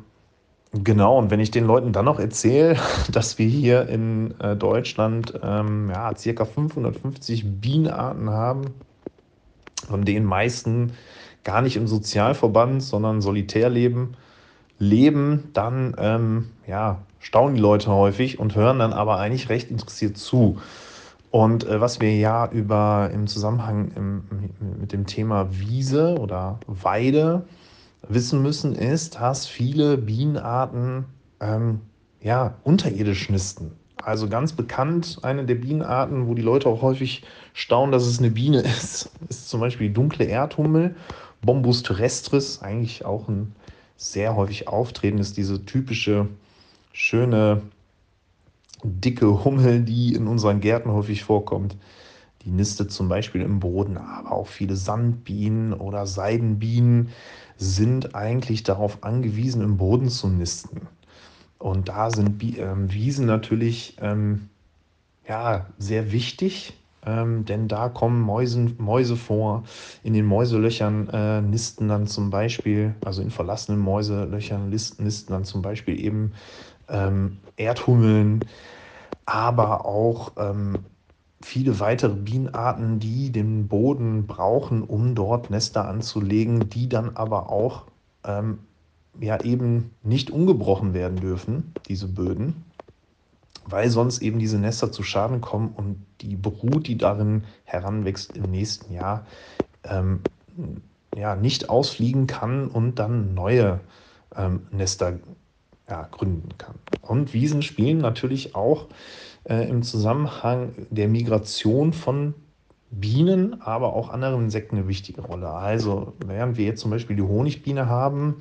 genau, und wenn ich den Leuten dann noch erzähle, dass wir hier in äh, Deutschland ähm, ja, circa 550 Bienenarten haben, von denen meisten gar nicht im Sozialverband, sondern solitär leben, leben, dann ähm, ja, staunen die Leute häufig und hören dann aber eigentlich recht interessiert zu. Und äh, was wir ja über im Zusammenhang im, mit dem Thema Wiese oder Weide wissen müssen, ist, dass viele Bienenarten ähm, ja, unterirdisch nisten. Also ganz bekannt, eine der Bienenarten, wo die Leute auch häufig staunen, dass es eine Biene ist, ist zum Beispiel die dunkle Erdhummel, Bombus terrestris, eigentlich auch ein sehr häufig auftreten, ist diese typische schöne dicke Hummel, die in unseren Gärten häufig vorkommt. Die nistet zum Beispiel im Boden, aber auch viele Sandbienen oder Seidenbienen sind eigentlich darauf angewiesen, im Boden zu nisten. Und da sind ähm, Wiesen natürlich ähm, ja, sehr wichtig, ähm, denn da kommen Mäusen, Mäuse vor. In den Mäuselöchern äh, nisten dann zum Beispiel, also in verlassenen Mäuselöchern nisten, dann zum Beispiel eben ähm, Erdhummeln, aber auch ähm, viele weitere Bienenarten, die den Boden brauchen, um dort Nester anzulegen, die dann aber auch ähm, ja eben nicht ungebrochen werden dürfen, diese Böden, weil sonst eben diese Nester zu Schaden kommen und die Brut, die darin heranwächst im nächsten Jahr, ähm, ja, nicht ausfliegen kann und dann neue ähm, Nester ja, gründen kann. Und Wiesen spielen natürlich auch äh, im Zusammenhang der Migration von Bienen, aber auch anderen Insekten eine wichtige Rolle. Also während wir jetzt zum Beispiel die Honigbiene haben,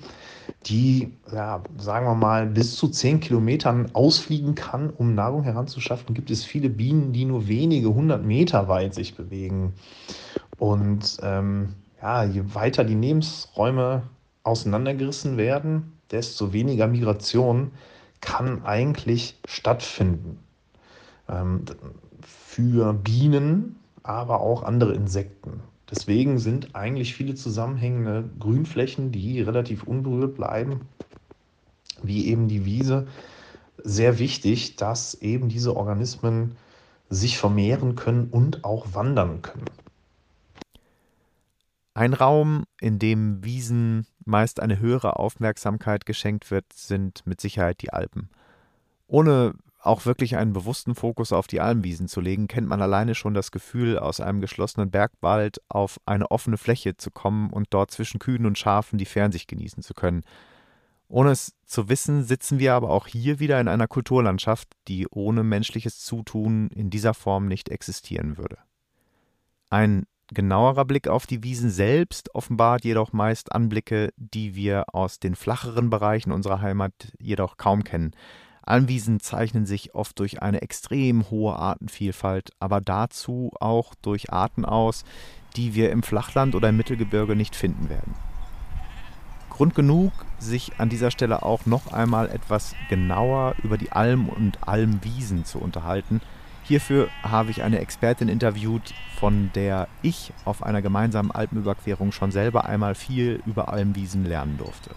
die, ja, sagen wir mal, bis zu 10 Kilometern ausfliegen kann, um Nahrung heranzuschaffen, gibt es viele Bienen, die nur wenige hundert Meter weit sich bewegen. Und ähm, ja, je weiter die Lebensräume auseinandergerissen werden, desto weniger Migration kann eigentlich stattfinden. Ähm, für Bienen, aber auch andere Insekten. Deswegen sind eigentlich viele zusammenhängende Grünflächen, die relativ unberührt bleiben, wie eben die Wiese, sehr wichtig, dass eben diese Organismen sich vermehren können und auch wandern können. Ein Raum, in dem Wiesen meist eine höhere Aufmerksamkeit geschenkt wird, sind mit Sicherheit die Alpen. Ohne auch wirklich einen bewussten Fokus auf die Almwiesen zu legen, kennt man alleine schon das Gefühl, aus einem geschlossenen Bergwald auf eine offene Fläche zu kommen und dort zwischen Kühen und Schafen die Fernsicht genießen zu können. Ohne es zu wissen, sitzen wir aber auch hier wieder in einer Kulturlandschaft, die ohne menschliches Zutun in dieser Form nicht existieren würde. Ein genauerer Blick auf die Wiesen selbst offenbart jedoch meist Anblicke, die wir aus den flacheren Bereichen unserer Heimat jedoch kaum kennen. Almwiesen zeichnen sich oft durch eine extrem hohe Artenvielfalt, aber dazu auch durch Arten aus, die wir im Flachland oder im Mittelgebirge nicht finden werden. Grund genug, sich an dieser Stelle auch noch einmal etwas genauer über die Alm und Almwiesen zu unterhalten. Hierfür habe ich eine Expertin interviewt, von der ich auf einer gemeinsamen Alpenüberquerung schon selber einmal viel über Almwiesen lernen durfte.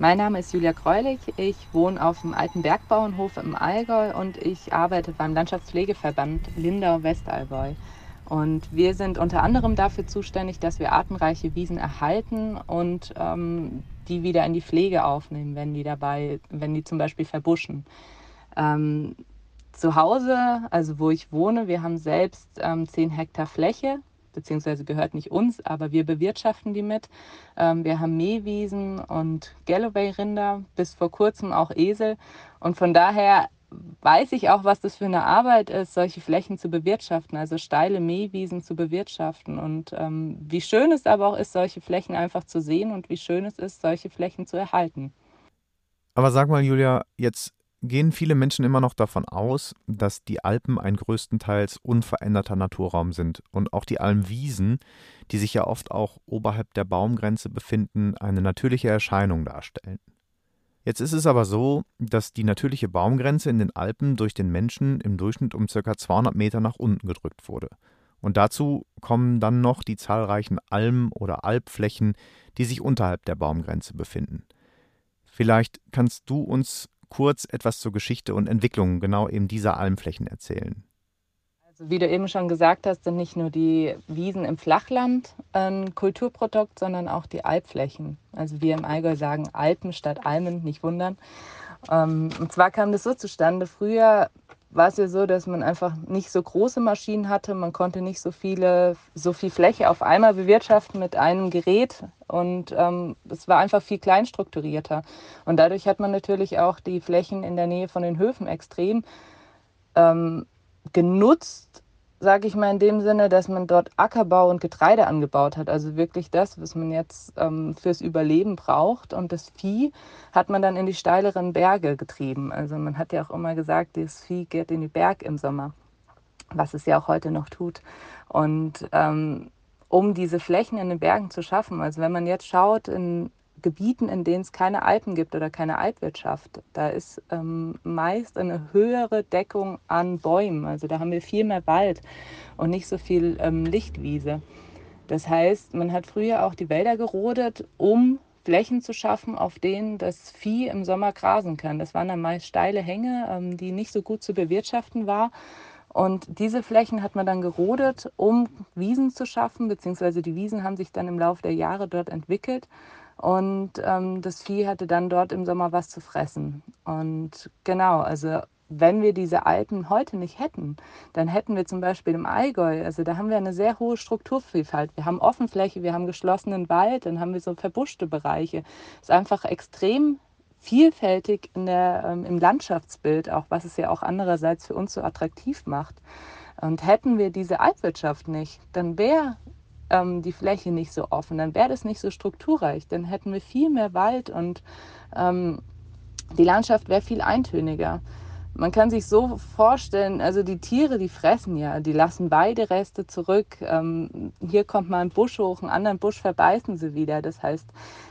Mein Name ist Julia Greulich. Ich wohne auf dem alten Bergbauernhof im Allgäu und ich arbeite beim Landschaftspflegeverband Lindau-Westallgäu. Und wir sind unter anderem dafür zuständig, dass wir artenreiche Wiesen erhalten und ähm, die wieder in die Pflege aufnehmen, wenn die dabei, wenn die zum Beispiel verbuschen. Ähm, zu Hause, also wo ich wohne, wir haben selbst ähm, 10 Hektar Fläche beziehungsweise gehört nicht uns, aber wir bewirtschaften die mit. Ähm, wir haben Mähwiesen und Galloway-Rinder, bis vor kurzem auch Esel. Und von daher weiß ich auch, was das für eine Arbeit ist, solche Flächen zu bewirtschaften, also steile Mähwiesen zu bewirtschaften. Und ähm, wie schön es aber auch ist, solche Flächen einfach zu sehen und wie schön es ist, solche Flächen zu erhalten. Aber sag mal, Julia, jetzt gehen viele Menschen immer noch davon aus, dass die Alpen ein größtenteils unveränderter Naturraum sind und auch die Almwiesen, die sich ja oft auch oberhalb der Baumgrenze befinden, eine natürliche Erscheinung darstellen. Jetzt ist es aber so, dass die natürliche Baumgrenze in den Alpen durch den Menschen im Durchschnitt um ca. 200 Meter nach unten gedrückt wurde. Und dazu kommen dann noch die zahlreichen Alm- oder Alpflächen, die sich unterhalb der Baumgrenze befinden. Vielleicht kannst du uns kurz etwas zur Geschichte und Entwicklung genau eben dieser Almflächen erzählen? Also wie du eben schon gesagt hast, sind nicht nur die Wiesen im Flachland ein Kulturprodukt, sondern auch die Alpflächen. Also wir im Allgäu sagen Alpen statt Almen, nicht wundern. Ähm, und zwar kam das so zustande. Früher war es ja so, dass man einfach nicht so große Maschinen hatte. Man konnte nicht so viele, so viel Fläche auf einmal bewirtschaften mit einem Gerät. Und ähm, es war einfach viel kleinstrukturierter. Und dadurch hat man natürlich auch die Flächen in der Nähe von den Höfen extrem ähm, genutzt, sage ich mal in dem Sinne, dass man dort Ackerbau und Getreide angebaut hat. Also wirklich das, was man jetzt ähm, fürs Überleben braucht. Und das Vieh hat man dann in die steileren Berge getrieben. Also man hat ja auch immer gesagt, das Vieh geht in die Berg im Sommer, was es ja auch heute noch tut. Und ähm, um diese Flächen in den Bergen zu schaffen, also wenn man jetzt schaut, in Gebieten, in denen es keine Alpen gibt oder keine Alpwirtschaft, da ist ähm, meist eine höhere Deckung an Bäumen. Also da haben wir viel mehr Wald und nicht so viel ähm, Lichtwiese. Das heißt, man hat früher auch die Wälder gerodet, um Flächen zu schaffen, auf denen das Vieh im Sommer grasen kann. Das waren dann meist steile Hänge, ähm, die nicht so gut zu bewirtschaften war. Und diese Flächen hat man dann gerodet, um Wiesen zu schaffen, beziehungsweise die Wiesen haben sich dann im Laufe der Jahre dort entwickelt. Und ähm, das Vieh hatte dann dort im Sommer was zu fressen. Und genau, also wenn wir diese Alpen heute nicht hätten, dann hätten wir zum Beispiel im Allgäu, also da haben wir eine sehr hohe Strukturvielfalt. Wir haben Offenfläche, wir haben geschlossenen Wald, dann haben wir so verbuschte Bereiche. Es ist einfach extrem vielfältig der, ähm, im Landschaftsbild, auch was es ja auch andererseits für uns so attraktiv macht. Und hätten wir diese Alpwirtschaft nicht, dann wäre ähm, die Fläche nicht so offen, dann wäre das nicht so strukturreich, dann hätten wir viel mehr Wald und ähm, die Landschaft wäre viel eintöniger. Man kann sich so vorstellen, also die Tiere, die fressen ja, die lassen beide Reste zurück. Ähm, hier kommt mal ein Busch hoch, einen anderen Busch verbeißen sie wieder. Das heißt,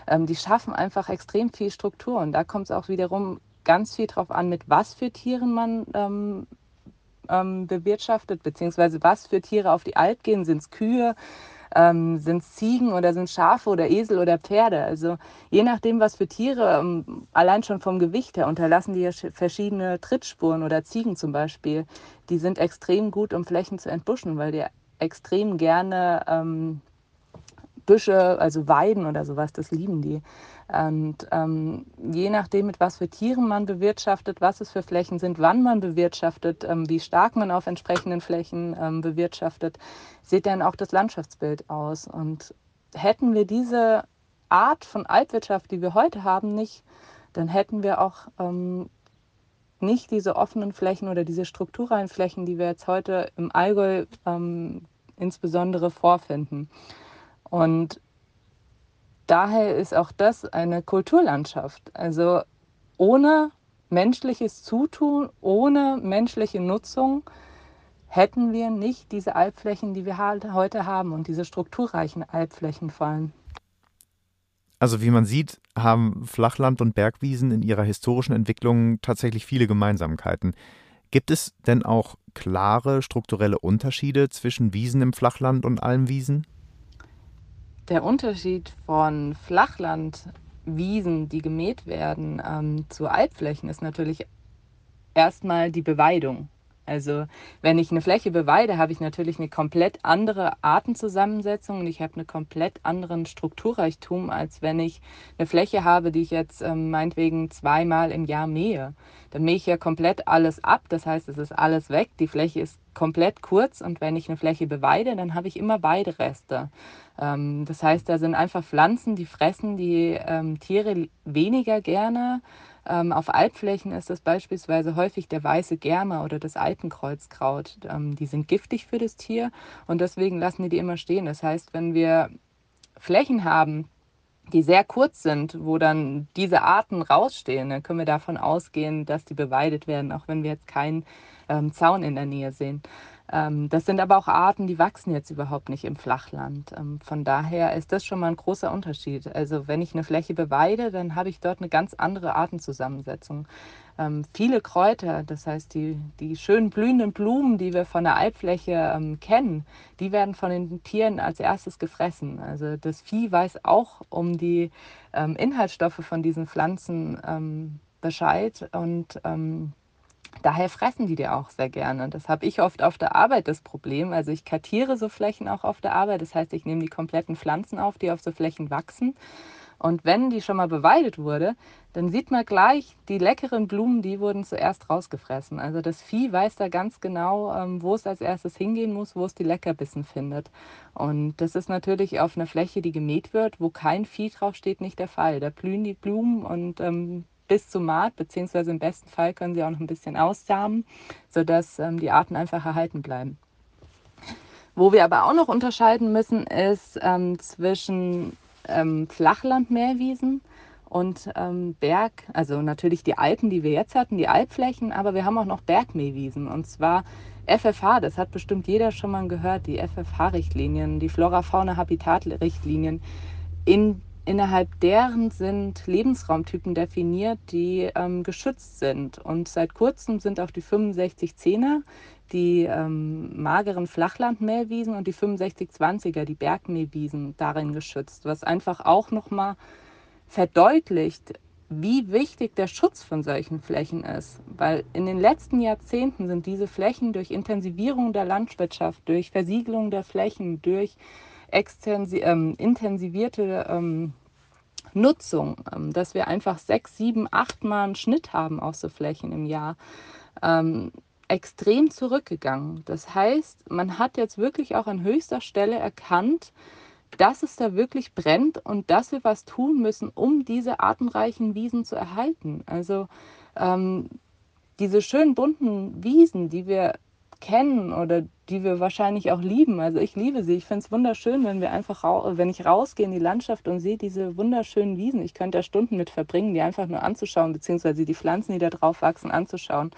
ähm, die schaffen einfach extrem viel Struktur. Und da kommt es auch wiederum ganz viel drauf an, mit was für Tieren man ähm, ähm bewirtschaftet, beziehungsweise was für Tiere auf die Alp gehen. Sind es Kühe? Ähm, sind es Ziegen oder sind Schafe oder Esel oder Pferde. Also je nachdem, was für Tiere, ähm, allein schon vom Gewicht her, unterlassen die ja verschiedene Trittspuren oder Ziegen zum Beispiel. Die sind extrem gut, um Flächen zu entbuschen, weil die extrem gerne ähm, Büsche, also Weiden oder sowas, das lieben die. Und ähm, je nachdem, mit was für Tieren man bewirtschaftet, was es für Flächen sind, wann man bewirtschaftet, ähm, wie stark man auf entsprechenden Flächen ähm, bewirtschaftet, sieht dann auch das Landschaftsbild aus. Und hätten wir diese Art von Altwirtschaft, die wir heute haben, nicht, dann hätten wir auch ähm, nicht diese offenen Flächen oder diese strukturellen Flächen, die wir jetzt heute im Allgäu ähm, insbesondere vorfinden. Und daher ist auch das eine Kulturlandschaft. Also ohne menschliches Zutun, ohne menschliche Nutzung hätten wir nicht diese Albflächen, die wir heute haben und diese strukturreichen Albflächen vor allem. Also wie man sieht, haben Flachland und Bergwiesen in ihrer historischen Entwicklung tatsächlich viele Gemeinsamkeiten. Gibt es denn auch klare strukturelle Unterschiede zwischen Wiesen im Flachland und Almwiesen? Der Unterschied von Flachlandwiesen, die gemäht werden, ähm, zu Alpflächen ist natürlich erstmal die Beweidung. Also wenn ich eine Fläche beweide, habe ich natürlich eine komplett andere Artenzusammensetzung und ich habe einen komplett anderen Strukturreichtum, als wenn ich eine Fläche habe, die ich jetzt ähm, meinetwegen zweimal im Jahr mähe. Dann mähe ich ja komplett alles ab, das heißt, es ist alles weg, die Fläche ist komplett kurz und wenn ich eine Fläche beweide, dann habe ich immer Weidereste. Ähm, das heißt, da sind einfach Pflanzen, die fressen die ähm, Tiere weniger gerne. Ähm, auf Alpflächen ist das beispielsweise häufig der weiße Germer oder das Alpenkreuzkraut. Ähm, die sind giftig für das Tier und deswegen lassen die die immer stehen. Das heißt, wenn wir Flächen haben, die sehr kurz sind, wo dann diese Arten rausstehen, dann können wir davon ausgehen, dass die beweidet werden, auch wenn wir jetzt keinen ähm, Zaun in der Nähe sehen. Ähm, das sind aber auch Arten, die wachsen jetzt überhaupt nicht im Flachland. Ähm, von daher ist das schon mal ein großer Unterschied. Also wenn ich eine Fläche beweide, dann habe ich dort eine ganz andere Artenzusammensetzung. Ähm, viele Kräuter, das heißt die, die schön blühenden Blumen, die wir von der Alpfläche ähm, kennen, die werden von den Tieren als erstes gefressen. Also das Vieh weiß auch um die ähm, Inhaltsstoffe von diesen Pflanzen ähm, Bescheid und Daher fressen die die auch sehr gerne. Das habe ich oft auf der Arbeit das Problem. Also ich kartiere so Flächen auch auf der Arbeit. Das heißt, ich nehme die kompletten Pflanzen auf, die auf so Flächen wachsen. Und wenn die schon mal beweidet wurde, dann sieht man gleich, die leckeren Blumen, die wurden zuerst rausgefressen. Also das Vieh weiß da ganz genau, ähm, wo es als erstes hingehen muss, wo es die Leckerbissen findet. Und das ist natürlich auf einer Fläche, die gemäht wird, wo kein Vieh draufsteht, nicht der Fall. Da blühen die Blumen und ähm, bis zum Maat, beziehungsweise im besten Fall können sie auch noch ein bisschen aussamen, sodass ähm, die Arten einfach erhalten bleiben. Wo wir aber auch noch unterscheiden müssen, ist ähm, zwischen ähm, Flachlandmeerwiesen und ähm, Berg, also natürlich die Alpen, die wir jetzt hatten, die Alpflächen, aber wir haben auch noch Bergmähwiesen und zwar FFH, das hat bestimmt jeder schon mal gehört, die FFH-Richtlinien, die Flora-Fauna-Habitat-Richtlinien. In innerhalb deren sind Lebensraumtypen definiert, die ähm, geschützt sind. Und seit kurzem sind auch die 65 Zehner, die ähm, mageren Flachlandmähwiesen und die 6520er, die Bergmähwiesen, darin geschützt, was einfach auch nochmal verdeutlicht, wie wichtig der Schutz von solchen Flächen ist. Weil in den letzten Jahrzehnten sind diese Flächen durch Intensivierung der Landwirtschaft, durch Versiegelung der Flächen, durch ähm, intensivierte ähm, Nutzung, ähm, dass wir einfach sechs, sieben, acht Mal einen Schnitt haben auf so Flächen im Jahr, ähm, extrem zurückgegangen. Das heißt, man hat jetzt wirklich auch an höchster Stelle erkannt, dass es da wirklich brennt und dass wir was tun müssen, um diese artenreichen Wiesen zu erhalten. Also ähm, diese schönen bunten Wiesen, die wir kennen oder die wir wahrscheinlich auch lieben. Also ich liebe sie. Ich finde es wunderschön, wenn wir einfach wenn ich rausgehe in die Landschaft und sehe diese wunderschönen Wiesen. Ich könnte da Stunden mit verbringen, die einfach nur anzuschauen, beziehungsweise die Pflanzen, die da drauf wachsen, anzuschauen.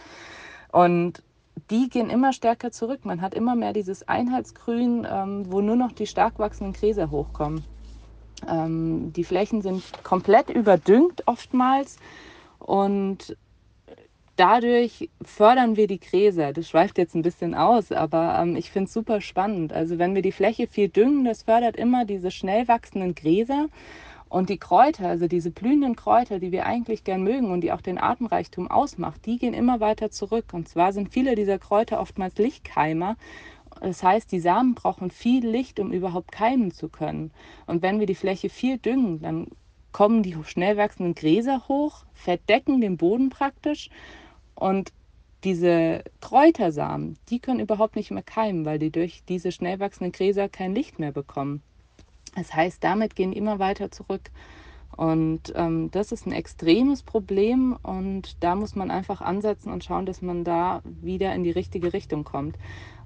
Und die gehen immer stärker zurück. Man hat immer mehr dieses Einheitsgrün, ähm, wo nur noch die stark wachsenden Gräser hochkommen. Ähm, die Flächen sind komplett überdüngt oftmals und dadurch fördern wir die Gräser. Das schweift jetzt ein bisschen aus, aber ähm, ich finde es super spannend. Also wenn wir die Fläche viel düngen, das fördert immer diese schnell wachsenden Gräser. Und die Kräuter, also diese blühenden Kräuter, die wir eigentlich gern mögen und die auch den Artenreichtum ausmacht, die gehen immer weiter zurück. Und zwar sind viele dieser Kräuter oftmals Lichtkeimer. Das heißt, die Samen brauchen viel Licht, um überhaupt keimen zu können. Und wenn wir die Fläche viel düngen, dann kommen die schnell wachsenden Gräser hoch, verdecken den Boden praktisch und diese Kräutersamen, die können überhaupt nicht mehr keimen, weil die durch diese schnell wachsenden Gräser kein Licht mehr bekommen. Das heißt, damit gehen immer weiter zurück. Und ähm, das ist ein extremes Problem und da muss man einfach ansetzen und schauen, dass man da wieder in die richtige Richtung kommt.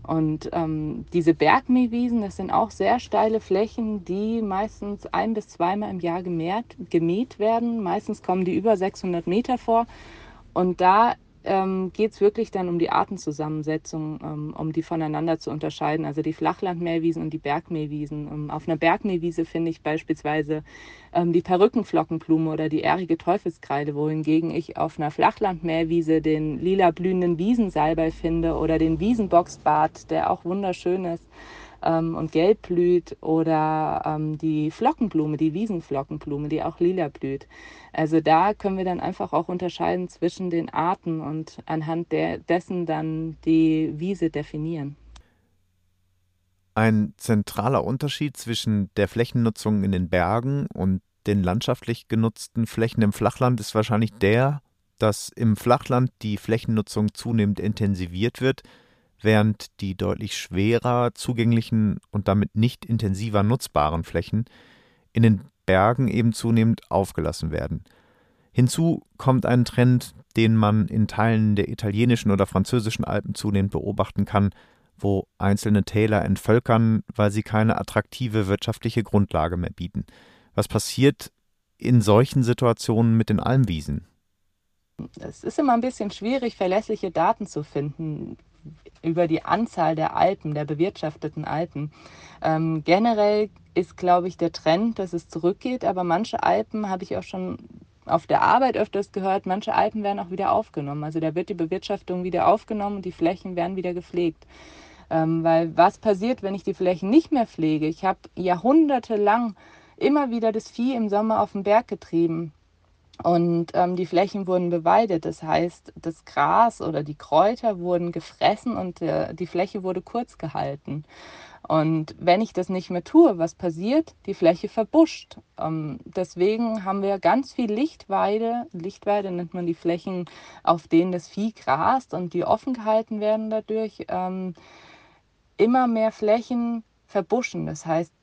Und ähm, diese Bergmähwiesen, das sind auch sehr steile Flächen, die meistens ein bis zweimal im Jahr gemäht, gemäht werden. Meistens kommen die über 600 Meter vor. Und da ähm, geht es wirklich dann um die Artenzusammensetzung, ähm, um die voneinander zu unterscheiden. Also die Flachlandmähwiesen und die Bergmähwiesen. Ähm, auf einer Bergmähwiese finde ich beispielsweise ähm, die Perückenflockenblume oder die ährige Teufelskreide, wohingegen ich auf einer Flachlandmähwiese den lila blühenden Wiesensalbei finde oder den Wiesenboxbart, der auch wunderschön ist ähm, und gelb blüht oder ähm, die Flockenblume, die Wiesenflockenblume, die auch lila blüht. Also da können wir dann einfach auch unterscheiden zwischen den Arten und anhand der, dessen dann die Wiese definieren. Ein zentraler Unterschied zwischen der Flächennutzung in den Bergen und den landschaftlich genutzten Flächen im Flachland ist wahrscheinlich der, dass im Flachland die Flächennutzung zunehmend intensiviert wird, während die deutlich schwerer zugänglichen und damit nicht intensiver nutzbaren Flächen in den Bergen eben zunehmend aufgelassen werden. Hinzu kommt ein Trend, den man in Teilen der italienischen oder französischen Alpen zunehmend beobachten kann, wo einzelne Täler entvölkern, weil sie keine attraktive wirtschaftliche Grundlage mehr bieten. Was passiert in solchen Situationen mit den Almwiesen? Es ist immer ein bisschen schwierig, verlässliche Daten zu finden über die Anzahl der Alpen, der bewirtschafteten Alpen. Ähm, generell ist, glaube ich, der Trend, dass es zurückgeht, aber manche Alpen habe ich auch schon auf der Arbeit öfters gehört, manche Alpen werden auch wieder aufgenommen. Also da wird die Bewirtschaftung wieder aufgenommen und die Flächen werden wieder gepflegt. Ähm, weil was passiert, wenn ich die Flächen nicht mehr pflege? Ich habe jahrhundertelang immer wieder das Vieh im Sommer auf den Berg getrieben. Und ähm, die Flächen wurden beweidet. Das heißt, das Gras oder die Kräuter wurden gefressen und äh, die Fläche wurde kurz gehalten. Und wenn ich das nicht mehr tue, was passiert? Die Fläche verbuscht. Ähm, deswegen haben wir ganz viel Lichtweide. Lichtweide nennt man die Flächen, auf denen das Vieh grast und die offen gehalten werden dadurch. Ähm, immer mehr Flächen verbuschen. Das heißt,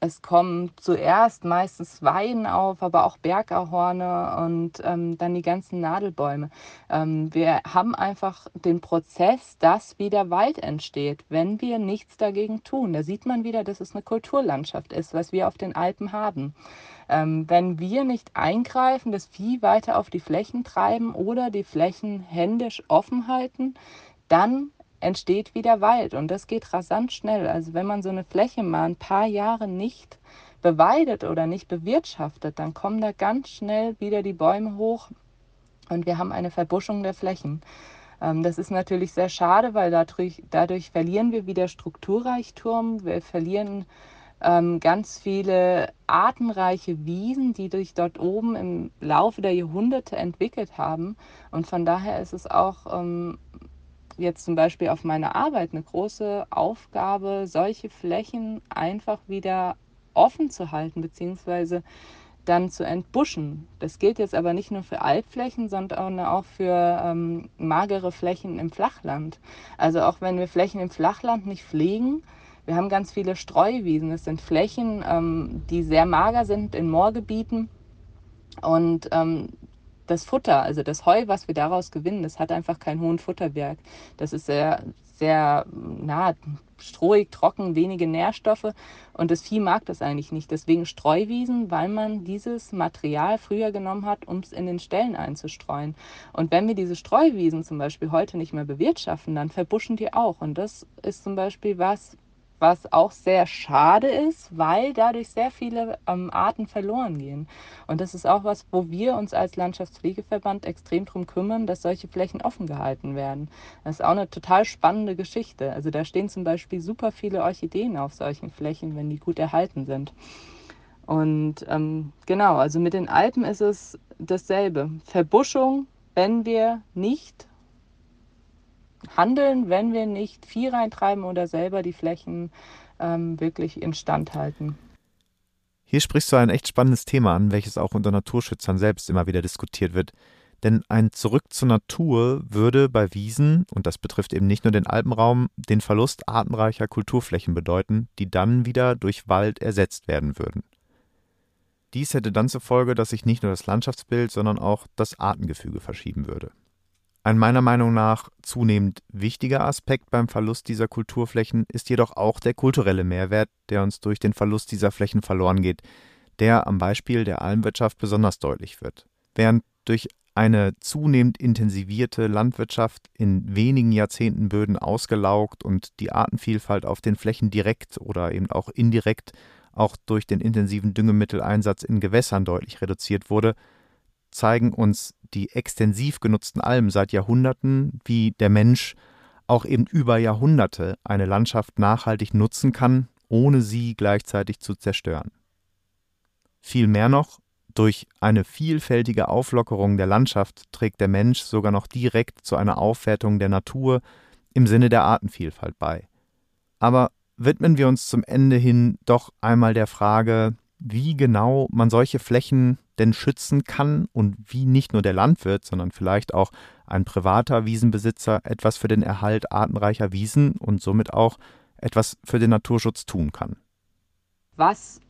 es kommen zuerst meistens Weiden auf, aber auch Bergahorne und ähm, dann die ganzen Nadelbäume. Ähm, wir haben einfach den Prozess, dass wieder Wald entsteht, wenn wir nichts dagegen tun. Da sieht man wieder, dass es eine Kulturlandschaft ist, was wir auf den Alpen haben. Ähm, wenn wir nicht eingreifen, das Vieh weiter auf die Flächen treiben oder die Flächen händisch offen halten, dann entsteht wieder Wald und das geht rasant schnell. Also wenn man so eine Fläche mal ein paar Jahre nicht beweidet oder nicht bewirtschaftet, dann kommen da ganz schnell wieder die Bäume hoch und wir haben eine Verbuschung der Flächen. Ähm, das ist natürlich sehr schade, weil dadurch, dadurch verlieren wir wieder Strukturreichtum, wir verlieren ähm, ganz viele artenreiche Wiesen, die sich dort oben im Laufe der Jahrhunderte entwickelt haben. Und von daher ist es auch ähm, jetzt zum Beispiel auf meiner Arbeit eine große Aufgabe, solche Flächen einfach wieder offen zu halten, beziehungsweise dann zu entbuschen. Das gilt jetzt aber nicht nur für Alpflächen, sondern auch für ähm, magere Flächen im Flachland. Also auch wenn wir Flächen im Flachland nicht pflegen, wir haben ganz viele Streuwiesen. Das sind Flächen, ähm, die sehr mager sind in Moorgebieten. Und ähm, das Futter, also das Heu, was wir daraus gewinnen, das hat einfach keinen hohen Futterwert. Das ist sehr, sehr na, strohig, trocken, wenige Nährstoffe und das Vieh mag das eigentlich nicht. Deswegen Streuwiesen, weil man dieses Material früher genommen hat, um es in den Ställen einzustreuen. Und wenn wir diese Streuwiesen zum Beispiel heute nicht mehr bewirtschaften, dann verbuschen die auch. Und das ist zum Beispiel was, was auch sehr schade ist, weil dadurch sehr viele ähm, Arten verloren gehen. Und das ist auch was, wo wir uns als Landschaftspflegeverband extrem darum kümmern, dass solche Flächen offen gehalten werden. Das ist auch eine total spannende Geschichte. Also da stehen zum Beispiel super viele Orchideen auf solchen Flächen, wenn die gut erhalten sind. Und ähm, genau, also mit den Alpen ist es dasselbe. Verbuschung, wenn wir nicht handeln, wenn wir nicht Vieh reintreiben oder selber die Flächen ähm, wirklich instand halten. Hier sprichst du ein echt spannendes Thema an, welches auch unter Naturschützern selbst immer wieder diskutiert wird. Denn ein Zurück zur Natur würde bei Wiesen, und das betrifft eben nicht nur den Alpenraum, den Verlust artenreicher Kulturflächen bedeuten, die dann wieder durch Wald ersetzt werden würden. Dies hätte dann zur Folge, dass sich nicht nur das Landschaftsbild, sondern auch das Artengefüge verschieben würde. Ein meiner Meinung nach zunehmend wichtiger Aspekt beim Verlust dieser Kulturflächen ist jedoch auch der kulturelle Mehrwert, der uns durch den Verlust dieser Flächen verloren geht, der am Beispiel der Almwirtschaft besonders deutlich wird. Während durch eine zunehmend intensivierte Landwirtschaft in wenigen Jahrzehnten Böden ausgelaugt und die Artenvielfalt auf den Flächen direkt oder eben auch indirekt auch durch den intensiven Düngemitteleinsatz in Gewässern deutlich reduziert wurde, zeigen uns die extensiv genutzten Almen seit Jahrhunderten, wie der Mensch auch eben über Jahrhunderte eine Landschaft nachhaltig nutzen kann, ohne sie gleichzeitig zu zerstören. Viel mehr noch, durch eine vielfältige Auflockerung der Landschaft trägt der Mensch sogar noch direkt zu einer Aufwertung der Natur im Sinne der Artenvielfalt bei. Aber widmen wir uns zum Ende hin doch einmal der Frage, wie genau man solche Flächen denn schützen kann und wie nicht nur der Landwirt, sondern vielleicht auch ein privater Wiesenbesitzer etwas für den Erhalt artenreicher Wiesen und somit auch etwas für den Naturschutz tun kann. Was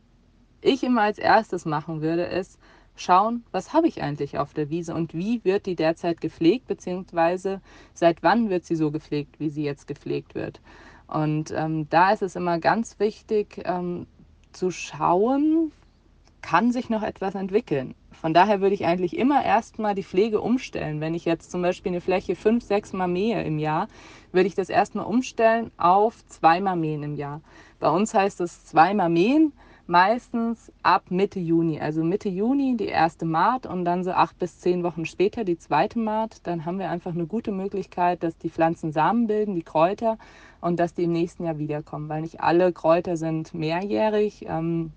ich immer als erstes machen würde, ist schauen, was habe ich eigentlich auf der Wiese und wie wird die derzeit gepflegt, beziehungsweise seit wann wird sie so gepflegt, wie sie jetzt gepflegt wird. Und ähm, da ist es immer ganz wichtig ähm, zu schauen, kann sich noch etwas entwickeln. Von daher würde ich eigentlich immer erstmal die Pflege umstellen. Wenn ich jetzt zum Beispiel eine Fläche fünf, sechs Mal mähe im Jahr, würde ich das erstmal umstellen auf zweimal mähen im Jahr. Bei uns heißt es zweimal mähen, meistens ab Mitte Juni. Also Mitte Juni die erste Maat und dann so acht bis zehn Wochen später die zweite Maat. Dann haben wir einfach eine gute Möglichkeit, dass die Pflanzen Samen bilden, die Kräuter, und dass die im nächsten Jahr wiederkommen, weil nicht alle Kräuter sind mehrjährig. Ähm,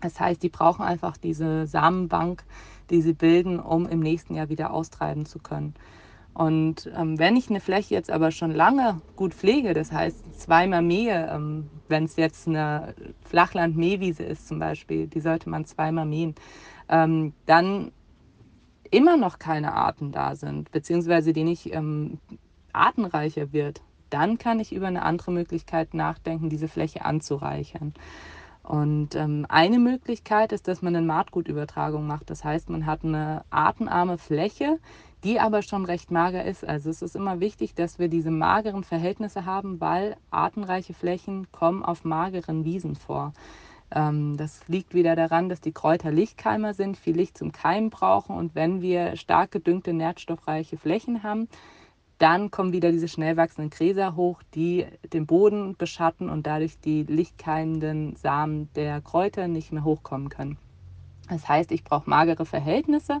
das heißt, die brauchen einfach diese Samenbank, die sie bilden, um im nächsten Jahr wieder austreiben zu können. Und ähm, wenn ich eine Fläche jetzt aber schon lange gut pflege, das heißt zweimal mähe, ähm, wenn es jetzt eine Flachland-Mähwiese ist zum Beispiel, die sollte man zweimal mähen, ähm, dann immer noch keine Arten da sind, beziehungsweise die nicht ähm, artenreicher wird, dann kann ich über eine andere Möglichkeit nachdenken, diese Fläche anzureichern. Und ähm, eine Möglichkeit ist, dass man eine Maatgutübertragung macht. Das heißt, man hat eine artenarme Fläche, die aber schon recht mager ist. Also es ist immer wichtig, dass wir diese mageren Verhältnisse haben, weil artenreiche Flächen kommen auf mageren Wiesen vor. Ähm, das liegt wieder daran, dass die Kräuter Lichtkeimer sind, viel Licht zum Keimen brauchen. Und wenn wir stark gedüngte, nährstoffreiche Flächen haben, dann kommen wieder diese schnell wachsenden Gräser hoch, die den Boden beschatten und dadurch die lichtkeimenden Samen der Kräuter nicht mehr hochkommen können. Das heißt, ich brauche magere Verhältnisse.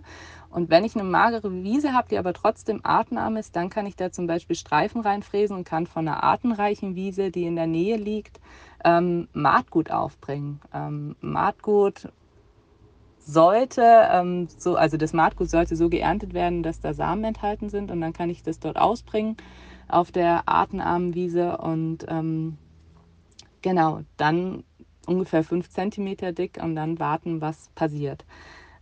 Und wenn ich eine magere Wiese habe, die aber trotzdem artenarm ist, dann kann ich da zum Beispiel Streifen reinfräsen und kann von einer artenreichen Wiese, die in der Nähe liegt, ähm, Maatgut aufbringen. Ähm, Maatgut sollte, ähm, so, also das Maatgut sollte so geerntet werden, dass da Samen enthalten sind und dann kann ich das dort ausbringen auf der artenarmen Wiese und ähm, genau, dann ungefähr fünf Zentimeter dick und dann warten, was passiert.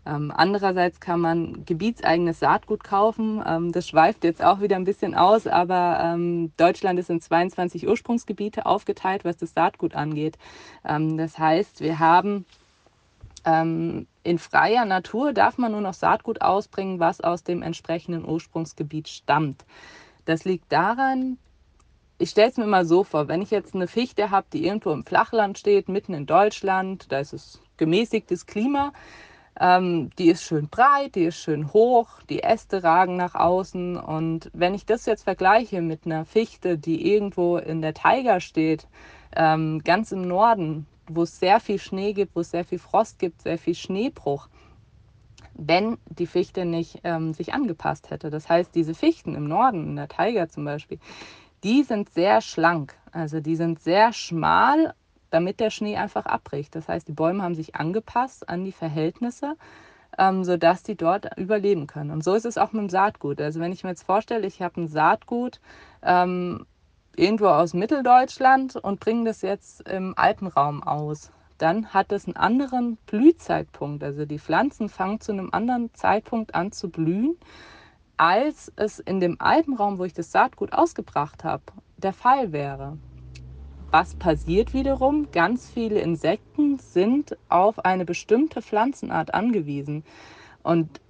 Ähm, andererseits kann man gebietseigenes Saatgut kaufen. Ähm, das schweift jetzt auch wieder ein bisschen aus, aber ähm, Deutschland ist in 22 Ursprungsgebiete aufgeteilt, was das Saatgut angeht. Das heißt, wir haben in freier Natur darf man nur noch Saatgut ausbringen, was aus dem entsprechenden Ursprungsgebiet stammt. Das liegt daran, ich stelle es mir mal so vor, wenn ich jetzt eine Fichte habe, die irgendwo im Flachland steht, mitten in Deutschland, da ist es gemäßigtes Klima, ähm, die ist schön breit, die ist schön hoch, die Äste ragen nach außen. Und wenn ich das jetzt vergleiche mit einer Fichte, die irgendwo in der Taiga steht, ähm, ganz im Norden, wo es sehr viel Schnee gibt, wo es sehr viel Frost gibt, sehr viel Schneebruch, wenn die Fichte nicht ähm, sich angepasst hätte. Das heißt, diese Fichten im Norden, in der Taiga zum Beispiel, die sind sehr schlank. Also die sind sehr schmal, damit der Schnee einfach abbricht. Das heißt, die Bäume haben sich angepasst an die Verhältnisse, ähm, sodass die dort überleben können. Und so ist es auch mit dem Saatgut. Also wenn ich mir jetzt vorstelle, ich habe ein Saatgut, ähm, irgendwo aus Mitteldeutschland und bringen das jetzt im Alpenraum aus, dann hat es einen anderen Blühzeitpunkt. Also die Pflanzen fangen zu einem anderen Zeitpunkt an zu blühen, als es in dem Alpenraum, wo ich das Saatgut ausgebracht habe, der Fall wäre. Was passiert wiederum? Ganz viele Insekten sind auf eine bestimmte Pflanzenart angewiesen. Und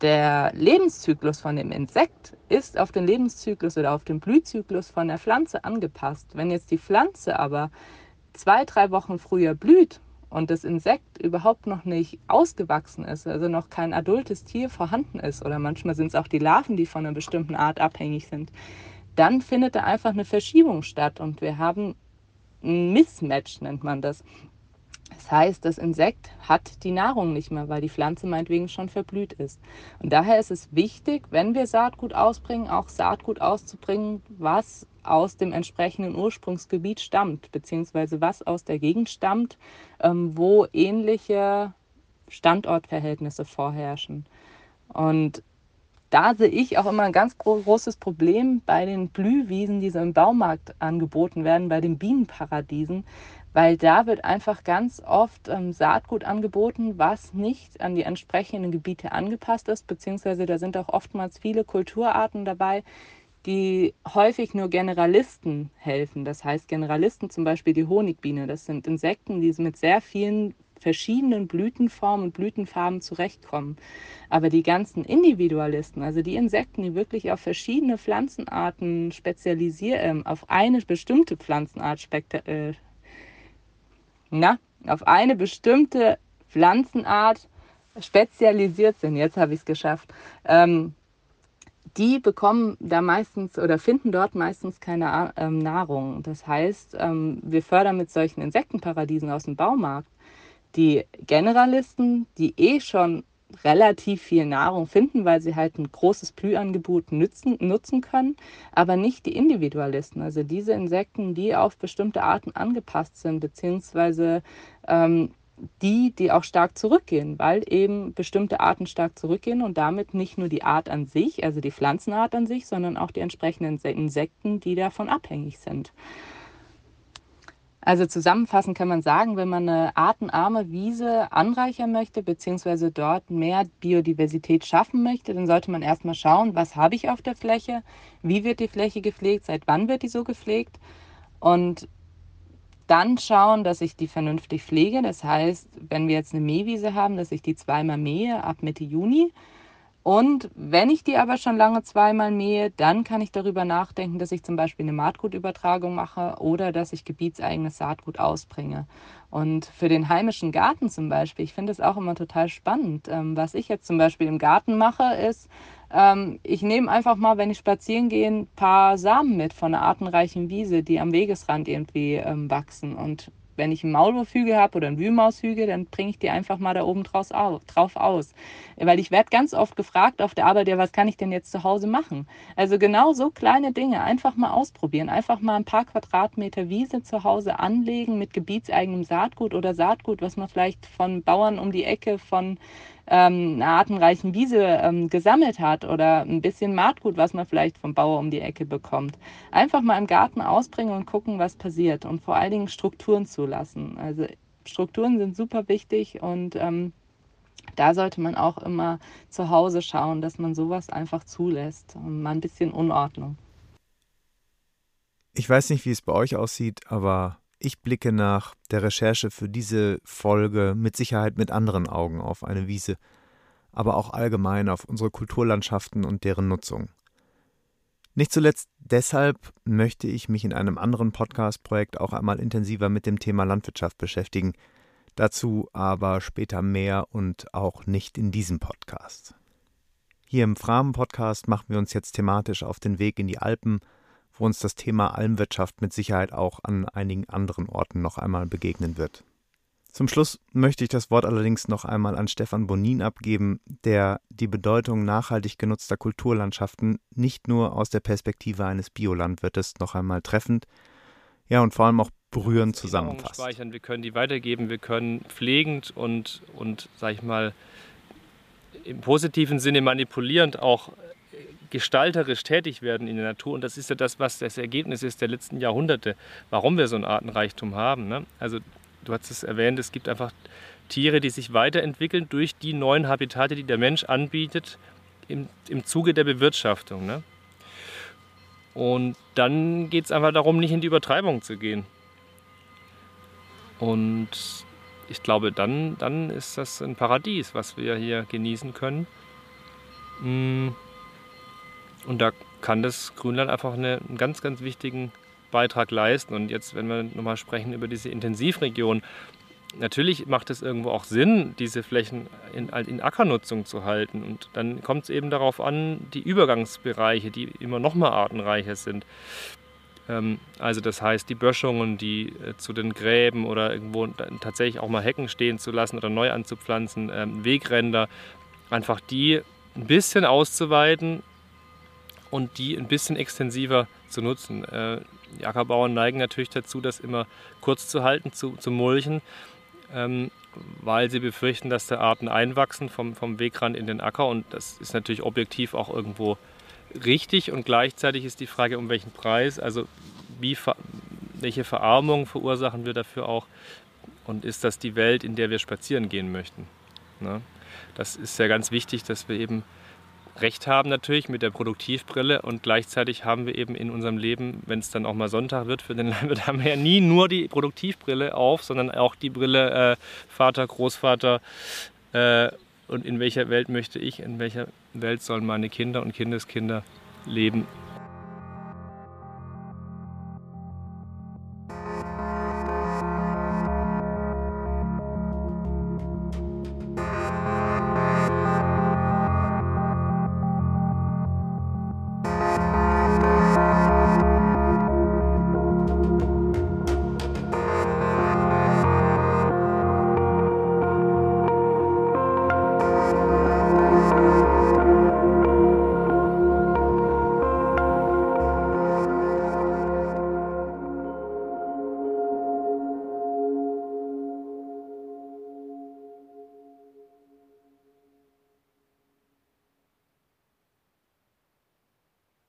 der Lebenszyklus von dem Insekt ist auf den Lebenszyklus oder auf den Blühzyklus von der Pflanze angepasst. Wenn jetzt die Pflanze aber zwei, drei Wochen früher blüht und das Insekt überhaupt noch nicht ausgewachsen ist, also noch kein adultes Tier vorhanden ist, oder manchmal sind es auch die Larven, die von einer bestimmten Art abhängig sind, dann findet da einfach eine Verschiebung statt und wir haben ein Mismatch, nennt man das. Das heißt, das Insekt hat die Nahrung nicht mehr, weil die Pflanze meinetwegen schon verblüht ist. Und daher ist es wichtig, wenn wir Saatgut ausbringen, auch Saatgut auszubringen, was aus dem entsprechenden Ursprungsgebiet stammt, beziehungsweise was aus der Gegend stammt, ähm, wo ähnliche Standortverhältnisse vorherrschen. Und da sehe ich auch immer ein ganz großes Problem bei den Blühwiesen, die so im Baumarkt angeboten werden, bei den Bienenparadiesen, weil da wird einfach ganz oft ähm, Saatgut angeboten, was nicht an die entsprechenden Gebiete angepasst ist, beziehungsweise da sind auch oftmals viele Kulturarten dabei, die häufig nur Generalisten helfen. Das heißt Generalisten zum Beispiel die Honigbiene, das sind Insekten, die mit sehr vielen verschiedenen Blütenformen und Blütenfarben zurechtkommen. Aber die ganzen Individualisten, also die Insekten, die wirklich auf verschiedene Pflanzenarten spezialisieren, äh, auf eine bestimmte Pflanzenart äh, auf eine bestimmte Pflanzenart spezialisiert sind. Jetzt habe ich es geschafft. Ähm, die bekommen da meistens oder finden dort meistens keine ähm, Nahrung. Das heißt, ähm, wir fördern mit solchen Insektenparadiesen aus dem Baumarkt die Generalisten, die eh schon relativ viel Nahrung finden, weil sie halt ein großes Blühangebot nützen, nutzen können, aber nicht die Individualisten, also diese Insekten, die auf bestimmte Arten angepasst sind, beziehungsweise ähm, die, die auch stark zurückgehen, weil eben bestimmte Arten stark zurückgehen und damit nicht nur die Art an sich, also die Pflanzenart an sich, sondern auch die entsprechenden Insekten, die davon abhängig sind. Also zusammenfassend kann man sagen, wenn man eine artenarme Wiese anreichern möchte, beziehungsweise dort mehr Biodiversität schaffen möchte, dann sollte man erstmal schauen, was habe ich auf der Fläche, wie wird die Fläche gepflegt, seit wann wird die so gepflegt und dann schauen, dass ich die vernünftig pflege. Das heißt, wenn wir jetzt eine Mähwiese haben, dass ich die zweimal mähe ab Mitte Juni Und wenn ich die aber schon lange zweimal mähe, dann kann ich darüber nachdenken, dass ich zum Beispiel eine Maatgutübertragung mache oder dass ich gebietseigenes Saatgut ausbringe. Und für den heimischen Garten zum Beispiel, ich finde es auch immer total spannend. Ähm, was ich jetzt zum Beispiel im Garten mache, ist, ähm, ich nehme einfach mal, wenn ich spazieren gehe, ein paar Samen mit von einer artenreichen Wiese, die am Wegesrand irgendwie ähm, wachsen. Und wenn ich einen Maulwurfhügel habe oder einen Wühlmaushügel, dann bringe ich die einfach mal da oben draus auf, drauf aus. Weil ich werde ganz oft gefragt auf der Arbeit, ja, was kann ich denn jetzt zu Hause machen? Also genau so kleine Dinge einfach mal ausprobieren. Einfach mal ein paar Quadratmeter Wiese zu Hause anlegen mit gebietseigenem Saatgut oder Saatgut, was man vielleicht von Bauern um die Ecke von ähm, einer artenreichen Wiese ähm, gesammelt hat oder ein bisschen Maatgut, was man vielleicht vom Bauer um die Ecke bekommt. Einfach mal im Garten ausbringen und gucken, was passiert und vor allen Dingen Strukturen zulassen. Also Strukturen sind super wichtig und ähm, da sollte man auch immer zu Hause schauen, dass man sowas einfach zulässt und mal ein bisschen Unordnung. Ich weiß nicht, wie es bei euch aussieht, aber ich blicke nach der Recherche für diese Folge mit Sicherheit mit anderen Augen auf eine Wiese, aber auch allgemein auf unsere Kulturlandschaften und deren Nutzung. Nicht zuletzt deshalb möchte ich mich in einem anderen Podcast-Projekt auch einmal intensiver mit dem Thema Landwirtschaft beschäftigen. Dazu aber später mehr und auch nicht in diesem Podcast. Hier im Framen-Podcast machen wir uns jetzt thematisch auf den Weg in die Alpen wo uns das Thema Almwirtschaft mit Sicherheit auch an einigen anderen Orten noch einmal begegnen wird. Zum Schluss möchte ich das Wort allerdings noch einmal an Stefan Bonin abgeben, der die Bedeutung nachhaltig genutzter Kulturlandschaften nicht nur aus der Perspektive eines Biolandwirtes noch einmal treffend, ja und vor allem auch berührend zusammenfasst. Speichern. Wir können die weitergeben, wir können pflegend und, und sag ich mal, im positiven Sinne manipulierend auch gestalterisch tätig werden in der Natur. Und das ist ja das, was das Ergebnis ist der letzten Jahrhunderte, warum wir so einen Artenreichtum haben. Ne? Also du hast es erwähnt, es gibt einfach Tiere, die sich weiterentwickeln durch die neuen Habitate, die der Mensch anbietet im, im Zuge der Bewirtschaftung. Ne? Und dann geht es einfach darum, nicht in die Übertreibung zu gehen. Und ich glaube, dann, dann ist das ein Paradies, was wir hier genießen können. Mmh und da kann das Grünland einfach eine, einen ganz, ganz wichtigen Beitrag leisten. Und jetzt, wenn wir nochmal sprechen über diese Intensivregion, natürlich macht es irgendwo auch Sinn, diese Flächen in, in Ackernutzung zu halten. Und dann kommt es eben darauf an, die Übergangsbereiche, die immer noch mal artenreicher sind. Ähm, also das heißt, die Böschungen, die äh, zu den Gräben oder irgendwo tatsächlich auch mal Hecken stehen zu lassen oder neu anzupflanzen, ähm, Wegränder, einfach die ein bisschen auszuweiten und die ein bisschen extensiver zu nutzen. Äh, die Ackerbauern neigen natürlich dazu, das immer kurz zu halten, zu, zu mulchen, ähm, weil sie befürchten, dass da Arten einwachsen vom, vom Wegrand in den Acker und das ist natürlich objektiv auch irgendwo richtig und gleichzeitig ist die Frage, um welchen Preis, also wie, welche Verarmung verursachen wir dafür auch und ist das die Welt, in der wir spazieren gehen möchten. Ne? Das ist ja ganz wichtig, dass wir eben recht haben natürlich mit der Produktivbrille und gleichzeitig haben wir eben in unserem Leben, wenn es dann auch mal Sonntag wird für den Landwirt, haben wir ja nie nur die Produktivbrille auf, sondern auch die Brille äh, Vater, Großvater äh, und in welcher Welt möchte ich, in welcher Welt sollen meine Kinder und Kindeskinder leben